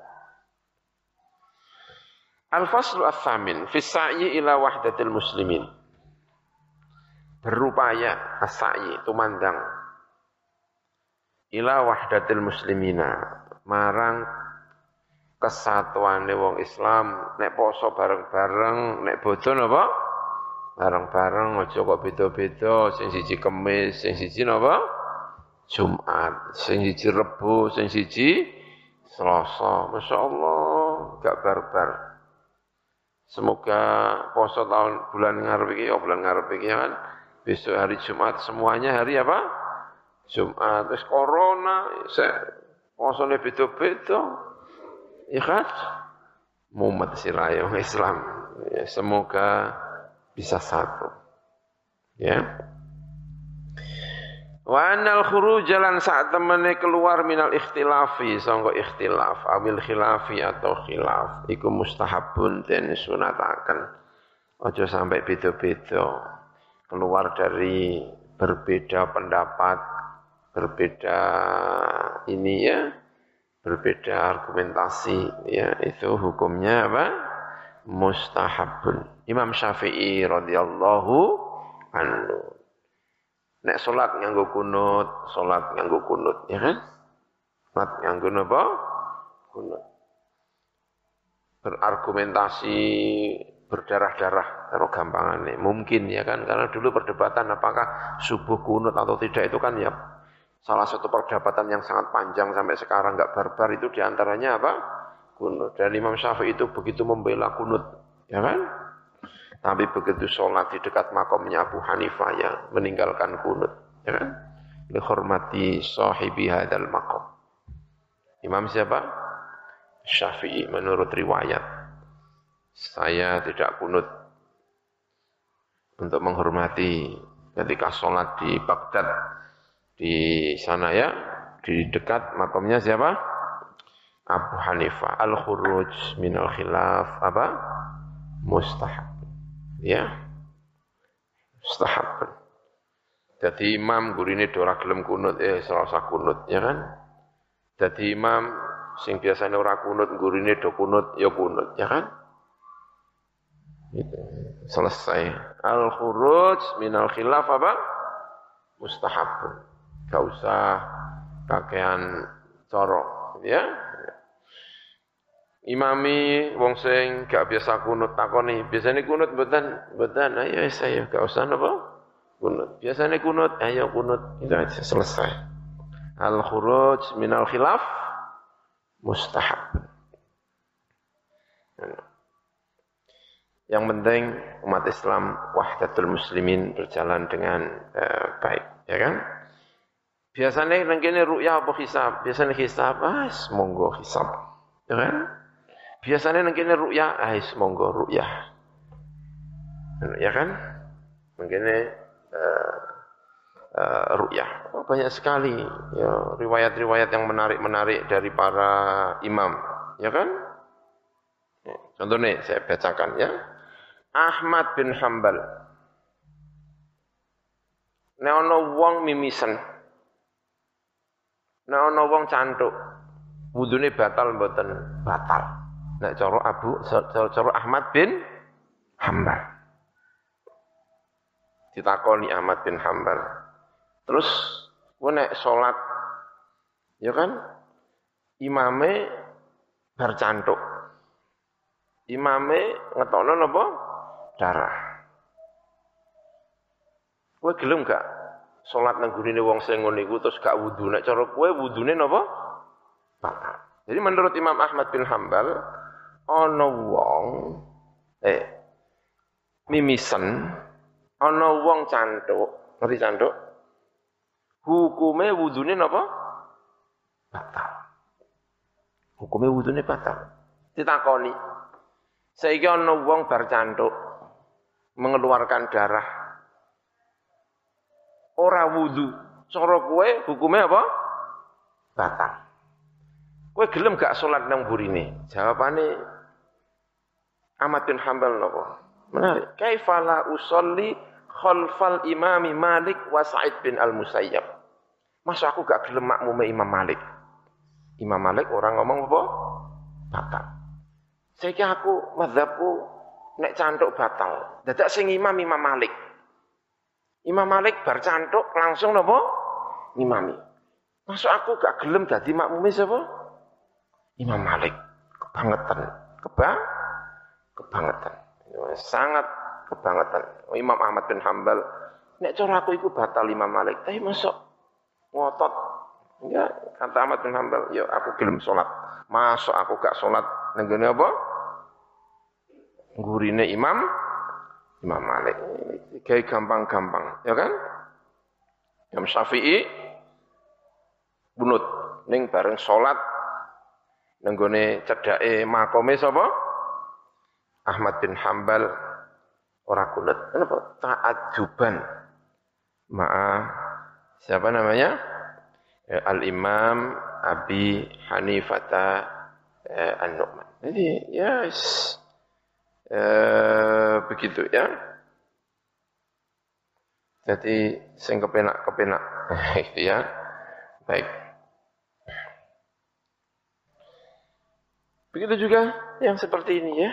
Al-faslu al-thamin, fisa'i ila wahdatil muslimin. Berupaya as-sa'i, itu mandang. Ila wahdatil muslimina, marang kesatuane wong Islam nek poso bareng-bareng nek bodo napa? Bareng-bareng aja kok beda-beda. Sing siji kemis sing siji napa? Jumat sing siji Rebo sing siji Selasa. Masyaallah gak barbar. Semoga poso tahun bulan ngarep iki ya bulan ngarep iki kan? Besok hari Jumat semuanya hari apa? Jumat. Wis corona posone beda-beda Kan? Muhammad siraya Islam. Ya, semoga bisa satu. Ya. Wa anal khuruj jalan saat temene keluar minal ikhtilafi sangka ikhtilaf abil khilafi atau khilaf iku mustahabun den sunataken. Aja sampai beda-beda. Keluar dari berbeda pendapat, berbeda ini ya, berbeda argumentasi ya itu hukumnya apa? Mustahabun. Imam Syafi'i radhiyallahu anhu. Nek salat nganggo kunut salat nganggo kunut ya kan? Salat nganggo napa? Kunut. Berargumentasi berdarah-darah kalau gampangannya mungkin ya kan? Karena dulu perdebatan apakah subuh kunut atau tidak itu kan ya Salah satu perdebatan yang sangat panjang sampai sekarang nggak barbar itu di antaranya apa? Kunut. Dan Imam Syafi'i itu begitu membela kunut, ya kan? Tapi begitu sholat di dekat makamnya Abu Hanifah ya meninggalkan kunut, ya kan? Dihormati sahibi hadal makom. Imam siapa? Syafi'i menurut riwayat. saya tidak kunut untuk menghormati ketika sholat di Baghdad di sana ya di dekat makamnya siapa Abu Hanifah al khuruj min al khilaf apa mustahab ya mustahab jadi imam gurine ora gelem kunut eh selasa kunut ya kan jadi imam sing biasanya ora kunut gurine do kunut ya kunut ya kan Gitu. Selesai. Al khuruj minal khilaf apa? Mustahab. Gak usah pakaian corok, ya. Imami wong sing gak biasa kunut takoni, biasanya kunut mboten, mboten ayo saya gak usah napa? Kunut. Biasanya kunut, ayo kunut. Itu aja selesai. Al khuruj minal khilaf mustahab. Yang penting umat Islam wahdatul muslimin berjalan dengan uh, baik, ya kan? Biasanya nang kene ru'ya apa hisab? Biasanya hisab, ah monggo hisab. Ya kan? Biasanya nang kene ru'ya, ah monggo ru'ya. Ya kan? Mungkin uh, uh, ru'yah. Oh, banyak sekali ya riwayat-riwayat yang menarik-menarik dari para imam, ya kan? Contohnya saya bacakan ya. Ahmad bin Hambal. Nek wong mimisen. Nek ana wong cantuk, wudune batal mboten? Batal. Nek cara Abu cara Ahmad bin Hambal. Ditakoni Ahmad bin Hambal. Terus kowe nek salat ya kan imame bar cantuk. Imame ngetokno napa? darah. Kowe gelem gak salat nang gurine wong sing ngono iku terus gak wudu nek cara kowe wudune napa? Batal. Jadi menurut Imam Ahmad bin Hambal ana wong eh mimisen ana wong cantuk, ngerti cantuk? Hukume wudune napa? Batal. Hukume wudune batal. Ditakoni. Saiki ana wong bar cantuk, mengeluarkan darah. Ora wudhu. Cara kue hukumnya apa? Batal. Kue gelem gak sholat nang burine? Jawabannya Ahmad bin Hanbal nopo. Menarik. Kaifala usolli khalfal imami Malik wa Sa'id bin al-Musayyab. Masa aku gak gelem makmume Imam Malik? Imam Malik orang ngomong apa? Batal. Saya aku madhabku nek cantuk batal. Dadak sing imam Imam Malik. Imam Malik bar cantuk langsung napa? Imami. Masuk aku gak gelem dadi makmume sapa? Imam Malik. Kebangetan. Keba kebangetan. Sangat kebangetan. Imam Ahmad bin Hambal nek cara aku iku batal Imam Malik. Tapi masuk ngotot. Ya, kata Ahmad bin Hambal, ya aku gelem sholat. Masuk aku gak sholat. Nenggene apa? gurine Imam Imam Malik. Kayak gampang-gampang, ya kan? Imam Syafi'i bunut ning bareng salat nenggone cedake makome sapa? Ahmad bin Hambal ora kunut. Kenapa? Ta'adzuban. Ma'a siapa namanya? Ya, Al-Imam Abi Hanifata eh, An-Nu'man. Jadi, yes, Eh, begitu ya. Jadi sing kepenak kepenak *laughs* itu ya. Baik. Begitu juga yang seperti ini ya.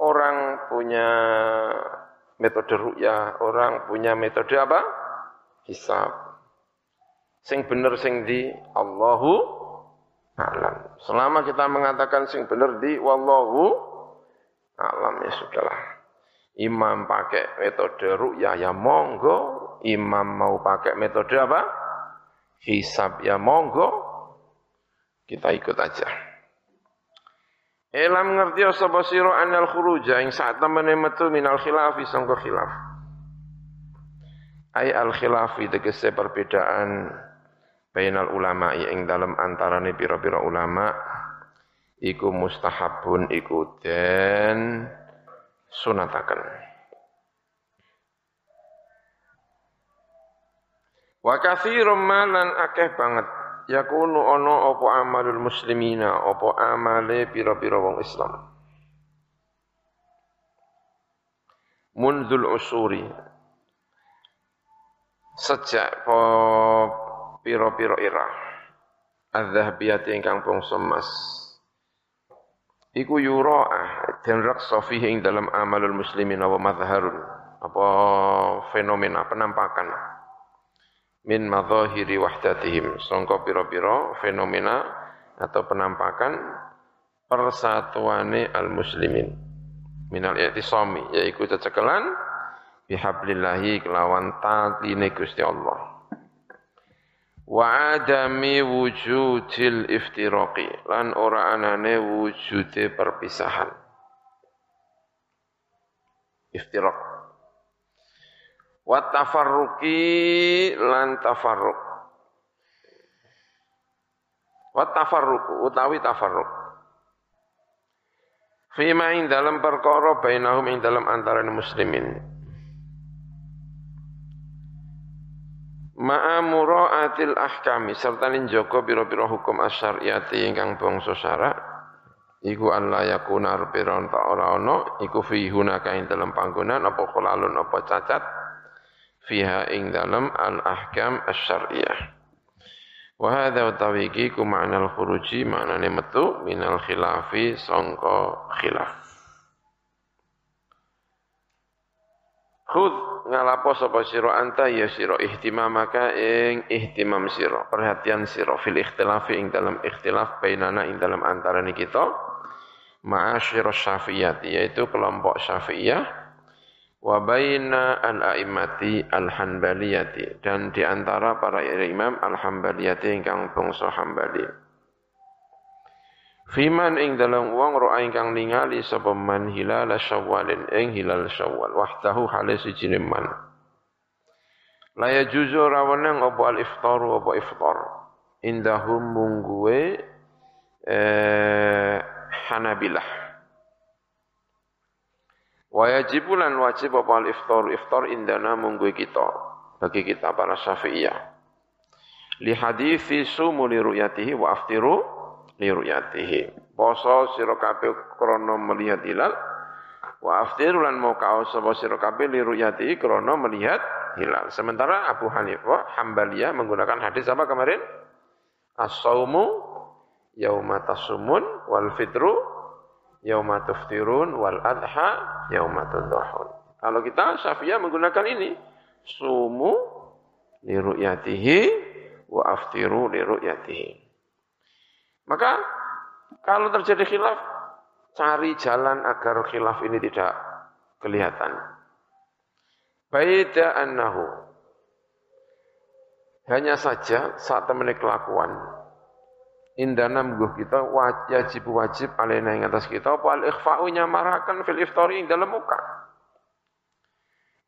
Orang punya metode ru'yah, orang punya metode apa? Hisab. Sing bener sing di Allahu alam. Selama kita mengatakan sing benar di wallahu alam ya sudahlah. Imam pakai metode ru'yah ya monggo, imam mau pakai metode apa? Hisab ya monggo. Kita ikut aja. Elam ngerti sapa sira anal khuruja ing saat temene metu minal khilafi sangka khilaf. Ai al khilafi tegese perbedaan bainal ulama ing dalam antarane pira-pira ulama iku mustahabun iku den sunataken. Wa katsirum malan akeh banget. Yakunu ana apa amalul muslimina apa amale pira-pira wong Islam. Munzul usuri. Sejak po pira-pira era adzhabiyati ingkang bangsa emas. Iku yura'ah den raksa fihi ing dalam amalul muslimin wa madharun apa fenomena penampakan. Min madhahiri wahdatihim. Sangka pira-pira fenomena atau penampakan persatuane al muslimin minal i'tisami yaiku cecekelan bihablillahi kelawan tatine Gusti Allah wa adami wujudil iftiraqi lan ora anane wujude perpisahan. Iftiraq wa tafarruqi lan tafarruq. Wa tafarruq utawi tafarruq. Fima ing dalam perkara bainahum ing dalam antara muslimin Ma'a mura'atil ahkami serta ninjoko biro-biro hukum asyariyati ingkang bangsa syarak. Iku an la yakuna arbiron ta ora ana iku fi hunaka ing dalam panggonan apa khalalun apa cacat. Fiha ing dalam al ahkam asyariyah wa hadza utawi ku ma'na al khuruji maknane metu minal khilafi sangka khilaf Khud ngalapo sapa sira anta ya sira ihtimamaka ing ihtimam sira. Perhatian sira fil ikhtilafi ing dalam ikhtilaf bainana ing dalam antarané kita. Ma'asyir syafi'iyati yaitu kelompok syafi'iyah. Wa baina al-a'immati al-hanbaliyati. Dan di antara para imam al-hanbaliyati ingkang bangsa Hambali Fiman ing dalam wong ro'a ingkang ningali sapa man hilal syawalin ing hilal syawal wahdahu hale siji man. La yajuzu rawanang apa al iftaru apa iftar. Indahum mungguwe eh, Hanabilah. Wa yajibulan wajib apa al iftar iftar indana mungguwe kita bagi kita para Syafi'iyah. Li hadithi sumu li ru'yatihi wa aftiru liruyatihi. Poso sira kabeh krana melihat hilal wa aftir lan mau kaos sapa sira kabeh liruyatihi krana melihat hilal. Sementara Abu Hanifah Hambaliyah menggunakan hadis apa kemarin? As-saumu yauma tasumun wal fitru yauma tuftirun wal adha yauma tudhahun. Kalau kita Syafi'iyah menggunakan ini sumu liruyatihi wa aftiru liruyatihi. Maka kalau terjadi khilaf, cari jalan agar khilaf ini tidak kelihatan. Baida annahu. Hanya saja saat temen kelakuan. Indana mengguh kita wajib wajib alena yang atas kita apa al ikhfa'u nyamarakan fil iftari dalam muka.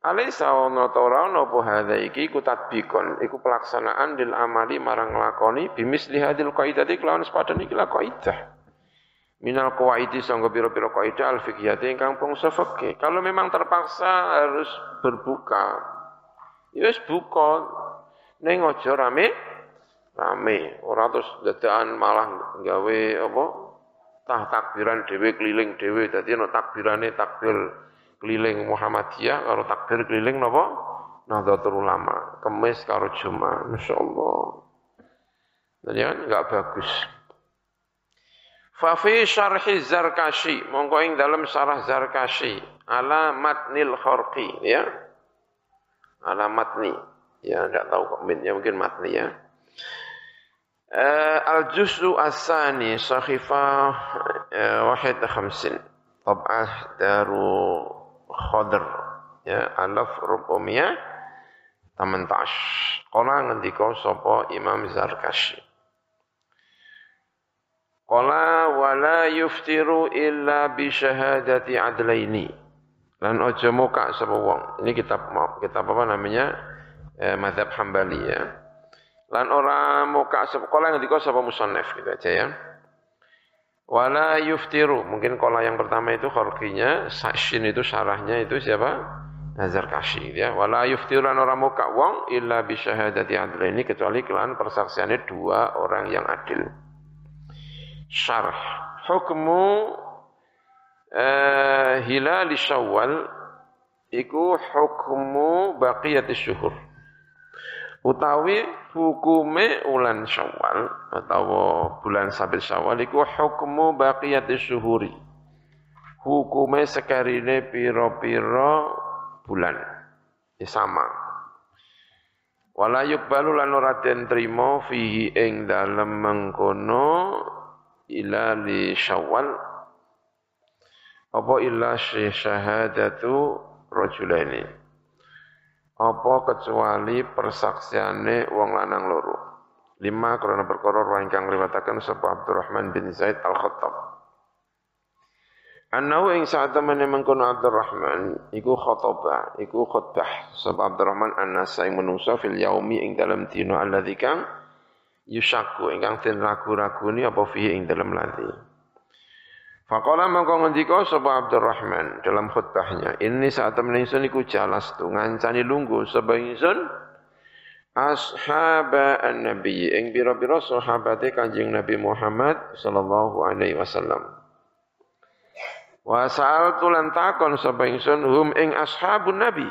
Alaysa ono ta ora ono apa hadza iki iku tatbikon, iku pelaksanaan dil amali marang nglakoni bimisli hadil qaidati kelawan sepadan iki la qaidah. Minal qawaidi sangga pira-pira kaidah al fiqhiyati ingkang bangsa fikih. Kalau memang terpaksa harus berbuka, ya wis buka. Ning aja rame rame, ora terus dadakan malah gawe apa? Tah takbiran dhewe keliling dhewe dadi ana takbirane takbir keliling Muhammadiyah karo takbir keliling napa? Nahdlatul Ulama. Kemis karo Jumat masyaallah. Jadi kan enggak bagus. Fafi syarhi Zarkashi monggo ing dalam syarah Zarkashi. Ala matnil kharqi ya. Ala matni. Ya enggak tahu kok ya mungkin matni ya. Al juz'u asani wahid khamsin. Tab'ah daru Khadr ya alaf rubumiyah tamantash Kala ngendika sapa Imam Zarkashi. Kala wala yuftiru illa bi syahadati adlaini. Lan aja muka sapa wong. Ini kitab kitab apa namanya? Eh, madhab Hambali ya. Lan ora muka sapa kala ngendika sapa musannaf gitu aja ya Wala yuftiru. Mungkin kola yang pertama itu kharqinya, shin itu syarahnya itu siapa? Nazar Kashi ya. Wala yuftiru lan ora muka wong illa bi syahadati adlaini kecuali kelan persaksiannya dua orang yang adil. Syarh. Hukmu uh, hilal syawal iku hukmu baqiyatis syuhur utawi hukume ulan Syawal atau bulan Sabil Syawal iku hukmu baqiyati syuhuri. Hukume sekarine pira-pira bulan. Ya sama. Wala yuqbalu lan ora den trima fihi ing dalem mengkono ila li Syawal apa illa syahadatu rajulaini apa kecuali persaksiane wong lanang loro. Lima karena perkara wa ingkang riwayataken sapa Abdurrahman bin Zaid Al-Khattab. Annahu ing saat temene mengkono Abdurrahman iku khataba, iku khutbah sapa Abdurrahman an-nasa ing menungso fil yaumi ing dalam dina alladzi kang yusaku ingkang den ragu-raguni apa fihi ing dalam ladzi. Faqala mangko ngendika sapa Abdurrahman dalam khutbahnya, ini saat temen ingsun iku jalas tu ngancani lunggu sapa ingsun ashaba an-nabi ing pira-pira sahabate Kanjeng Nabi Muhammad sallallahu alaihi wasallam. Wa sa'altu lan takon sapa ingsun hum ing ashabun nabi.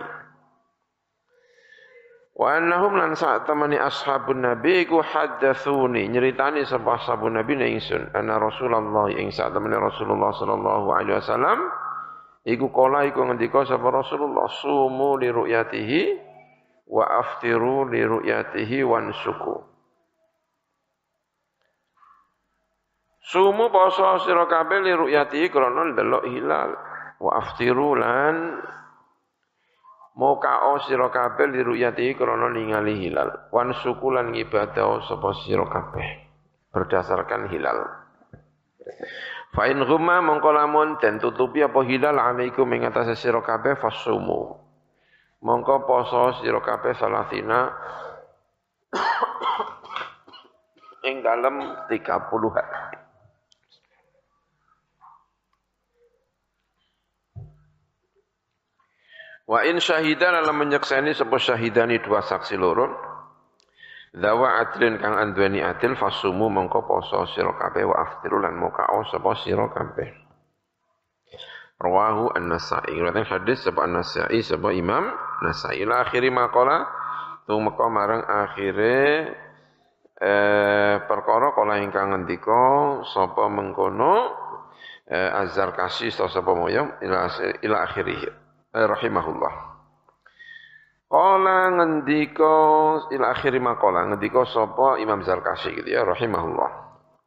Wa annahum lan temani ashabun nabi ku haddatsuni nyeritani sapa ashabun nabi na ingsun anna Rasulullah ing saat temani Rasulullah sallallahu alaihi wasallam iku kala iku ngendika sapa Rasulullah sumu li ru'yatihi wa aftiru li ru'yatihi wansuku. Sumu poso sira kabeh li ru'yatihi krana ndelok hilal wa aftiru lan Mokao sira kabeh liruyati krana ningali hilal. Wan sukulan ibadah sapa sira kabeh berdasarkan hilal. Fa in ghumma mongko lamun den tutupi apa hilal alaikum ing atase sira kabeh fasumu. Mongko poso sira kabeh salatina *coughs* ing dalem 30 hari. Wa in syahidan alam menyaksani sapa syahidani dua saksi loro. Dawa adlin kang andweni adil fasumu mongko poso sira kabeh wa aftiru lan mokao sapa sira kabeh. Rawahu An-Nasa'i. Riwayat hadis sapa An-Nasa'i sapa Imam Nasa'i. Ila akhiri maqala tumeka marang akhire eh, perkara kala ingkang ngendika sapa mengkono eh, azar kasih sapa moyo ila ila akhirih eh, rahimahullah. Qala ngendika ila akhir maqala ngendika sapa Imam Zarkashi gitu ya rahimahullah.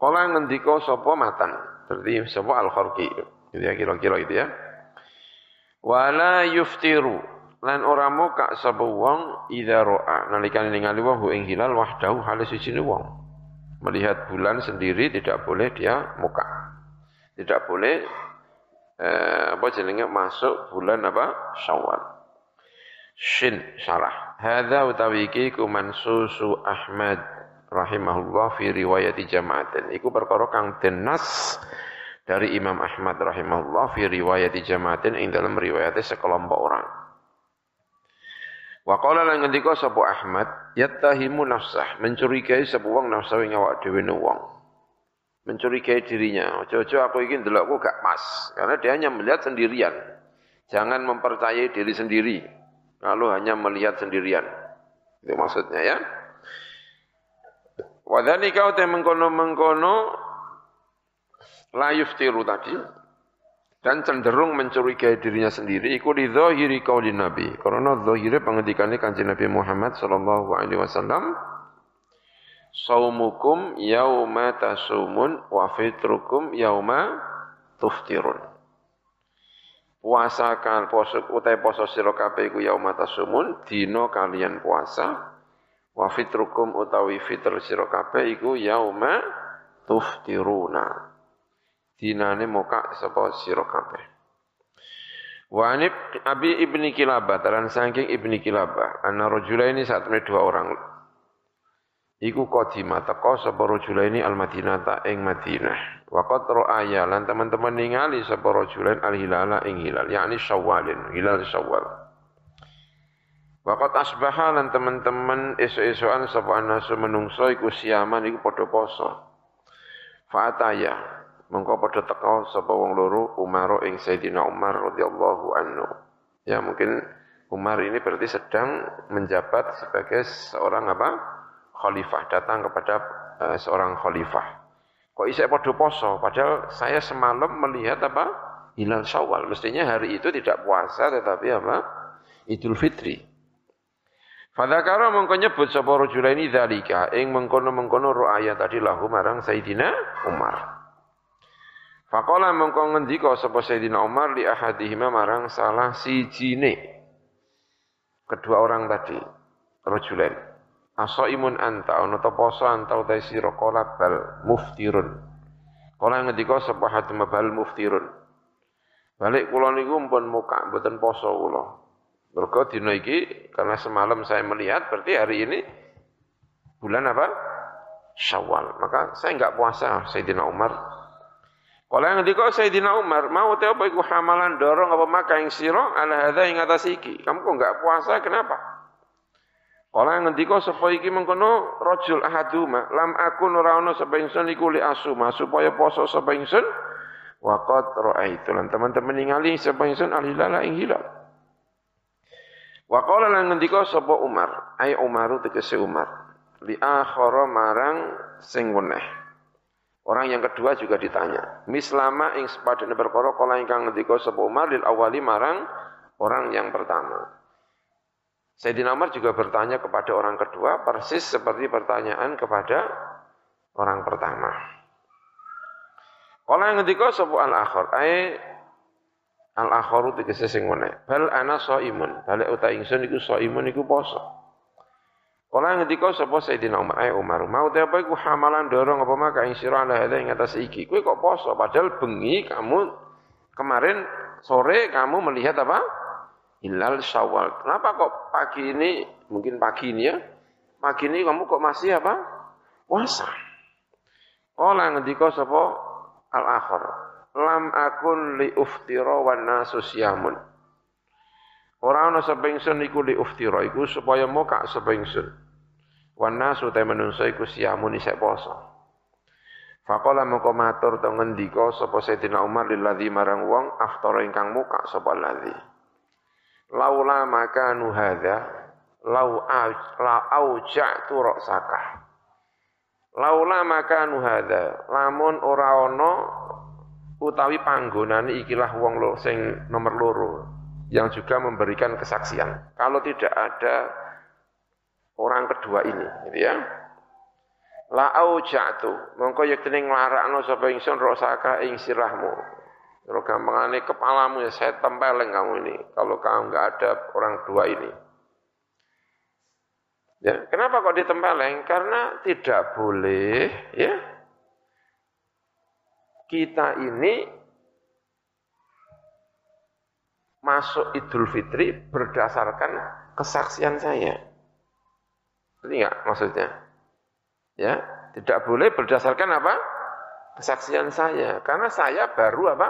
Qala ngendika sapa matan berarti sapa Al-Kharqi gitu ya kira-kira gitu ya. Wala yuftiru lan ora muka sapa wong idza ra'a nalikane ningali wong ing hilal wahdahu halis sijine wong. Melihat bulan sendiri tidak boleh dia muka. Tidak boleh eh, apa jenenge masuk bulan apa Syawal. Shin syarah. Hadza utawi iki ku mansusu Ahmad rahimahullah fi riwayat jama'atin. Iku perkara kang denas dari Imam Ahmad rahimahullah fi riwayat jama'atin ing dalam riwayat sekelompok orang. Wa qala lan ngendika sapa Ahmad, yattahimu nafsah, mencurigai sapa wong nafsu ing awak dhewe wong mencurigai dirinya. Ojo-ojo aku ingin delokku gak pas. Karena dia hanya melihat sendirian. Jangan mempercayai diri sendiri. Lalu hanya melihat sendirian. Itu maksudnya ya. Wadhani kau teh mengkono-mengkono layuf tiru tadi. Dan cenderung mencurigai dirinya sendiri. Iku di zahiri di Nabi. Karena zahiri pengendikannya kanji Nabi Muhammad sallallahu alaihi wasallam saumukum yauma tasumun wa fitrukum yauma tuftirun. Puasa kan poso utai poso sira kabeh iku yauma tasumun dina kalian puasa. Wa fitrukum utawi fitr sira kabeh iku yauma tuftiruna. Dinane moka sapa sira kabeh. Wa Abi Ibni Kilabah, dan saking Ibni Kilabah, anna rajulaini saat dua orang iku qadima teko sapa rajulaini al-Madinata ing Madinah. Wa qad ra'aya teman-teman ningali sapa rajulain al-hilala ing hilal, yakni Syawalin, hilal Syawal. Wa qad teman-teman esuk-esukan sapa anasu menungso iku siaman iku padha poso. Fa'ataya mengko padha teko sapa wong loro Umar ing Sayyidina Umar radhiyallahu anhu. Ya mungkin Umar ini berarti sedang menjabat sebagai seorang apa? Khalifah, datang kepada uh, seorang khalifah. Kok isek podo poso, padahal saya semalam melihat apa? Hilal Syawal. Mestinya hari itu tidak puasa tetapi apa? Idul Fitri. Fadakara mengko nyebut sapa ini dzalika ing mengkono-mengkono ru'aya tadi lahu marang Sayyidina Umar. Faqala mengko ngendika sapa Sayyidina Umar li ahadihima marang salah sijine kedua orang tadi rajulain Asaimun anta ana ta poso anta utai sira qala bal muftirun. Kala ngendika sapa hatim bal muftirun. Balik kula niku mpun muka mboten poso kula. Mergo dina iki karena semalam saya melihat berarti hari ini bulan apa? Syawal. Maka saya enggak puasa Sayyidina Umar. Kala ngendika Sayyidina Umar, mau te apa iku hamalan dorong apa maka ing sira ala hadza ing atas iki. Kamu kok enggak puasa kenapa? Kala ngendika sapa iki mengkono rajul ahaduma lam akun ora ana sapa ingsun iku li supaya poso sapa ingsun qad raaitu lan teman-teman ningali sapa ingsun al hilala ing hilal. Wa qala lan ngendika sapa Umar, ai Umaru tegese Umar. Li akhara marang sing weneh. Orang yang kedua juga ditanya. Mislama ing sepadane perkara kala ingkang ngendika sapa Umar lil awali marang orang yang pertama. Sayyidina Umar juga bertanya kepada orang kedua persis seperti pertanyaan kepada orang pertama. Kalau yang ketiga sebuah al-akhir, ay al-akhiru tegese sing ngene. Bal ana imun, balik uta ingsun iku imun iku poso. Kalau yang ketiga sapa Sayyidina Umar, ay Umar, mau te iku hamalan dorong apa maka ing sira ala hada ing atas iki. Kowe kok poso padahal bengi kamu kemarin sore kamu melihat apa? Hilal syawal. Kenapa kok pagi ini, mungkin pagi ini ya, pagi ini kamu kok masih apa? Puasa. Kala ngendika sapa al-akhir. Lam akun li uftira wan nasu siyamun. Ora ana sapa ingsun iku li uftira iku supaya moka sapa ingsun. Wan nasu te menungso iku siyamun isek poso. Faqala moko matur to ngendika sapa Sayyidina Umar lilladzi marang wong aftara ingkang muka sapa ladzi laula makanu hadza lau la auja'tu ra'saka. Laula makanu hadza lamun ora ana utawi panggonane ikilah wong lo sing nomor loro yang juga memberikan kesaksian. Kalau tidak ada orang kedua ini gitu ya. La auja'tu mongko yektene nglarakno sapa ingsun ra'saka ing sirahmu kalau gampangane kepalamu ya saya tempeleng kamu ini. Kalau kamu nggak ada orang dua ini. Ya, kenapa kok ditempeleng? Karena tidak boleh ya kita ini masuk Idul Fitri berdasarkan kesaksian saya. Ini enggak maksudnya? Ya, tidak boleh berdasarkan apa? Kesaksian saya. Karena saya baru apa?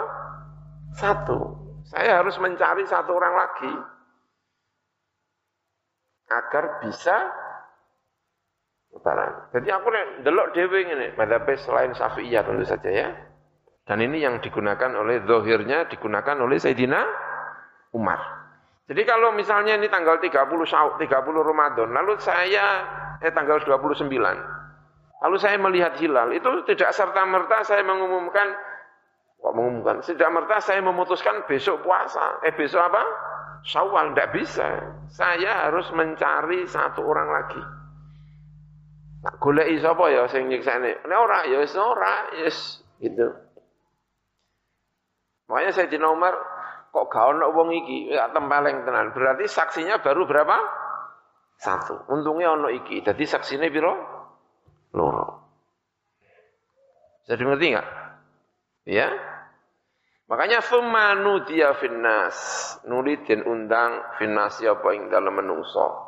Satu. Saya harus mencari satu orang lagi agar bisa lebaran. Jadi aku nih delok dewe ini, madhabe selain Syafi'iyah tentu saja ya. Dan ini yang digunakan oleh zohirnya digunakan oleh Sayyidina Umar. Jadi kalau misalnya ini tanggal 30 Syawal, 30 Ramadan, lalu saya eh tanggal 29. Lalu saya melihat hilal, itu tidak serta-merta saya mengumumkan Kok mengumumkan? Tidak merta saya memutuskan besok puasa. Eh besok apa? Syawal. Tidak bisa. Saya harus mencari satu orang lagi. Tak golek sapa ya sing nyiksane. Nek ora ya wis ora, yes gitu. Makanya saya di nomor kok gak ono wong iki ya tempeleng tenan. Berarti saksinya baru berapa? Satu. Untungnya ono iki. Jadi saksinya piro? Loro. Jadi ngerti enggak? Ya? Makanya summa nudiya finnas, nuli den undang finnas apa ing dalem menungso.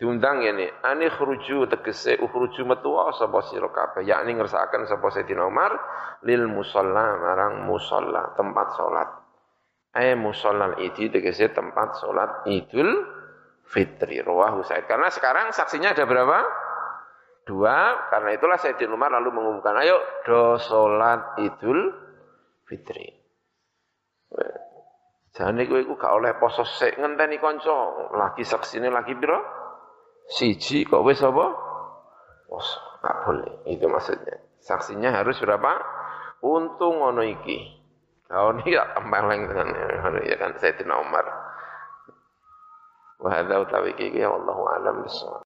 diundang ya nih ani khruju tegese ukhruju metu sapa sira kabeh yakni ngersakaken sapa Sayyidina Umar lil musalla marang musalla tempat salat ay musallal idi tegese tempat salat Idul Fitri rawahu Said karena sekarang saksinya ada berapa dua karena itulah Sayyidina Umar lalu mengumumkan ayo do salat Idul Fitri Jane kowe iku gak oleh poso sik ngenteni kanca lagi saksine lagi pira Siji kok wis apa? Oh, nggak boleh. Itu maksudnya. Saksinya harus berapa? Untung ngono iki. Kau ini gak tempeleng dengan ya kan Sayyidina Umar. Wa hadza utawi iki ya wallahu alam bisawab.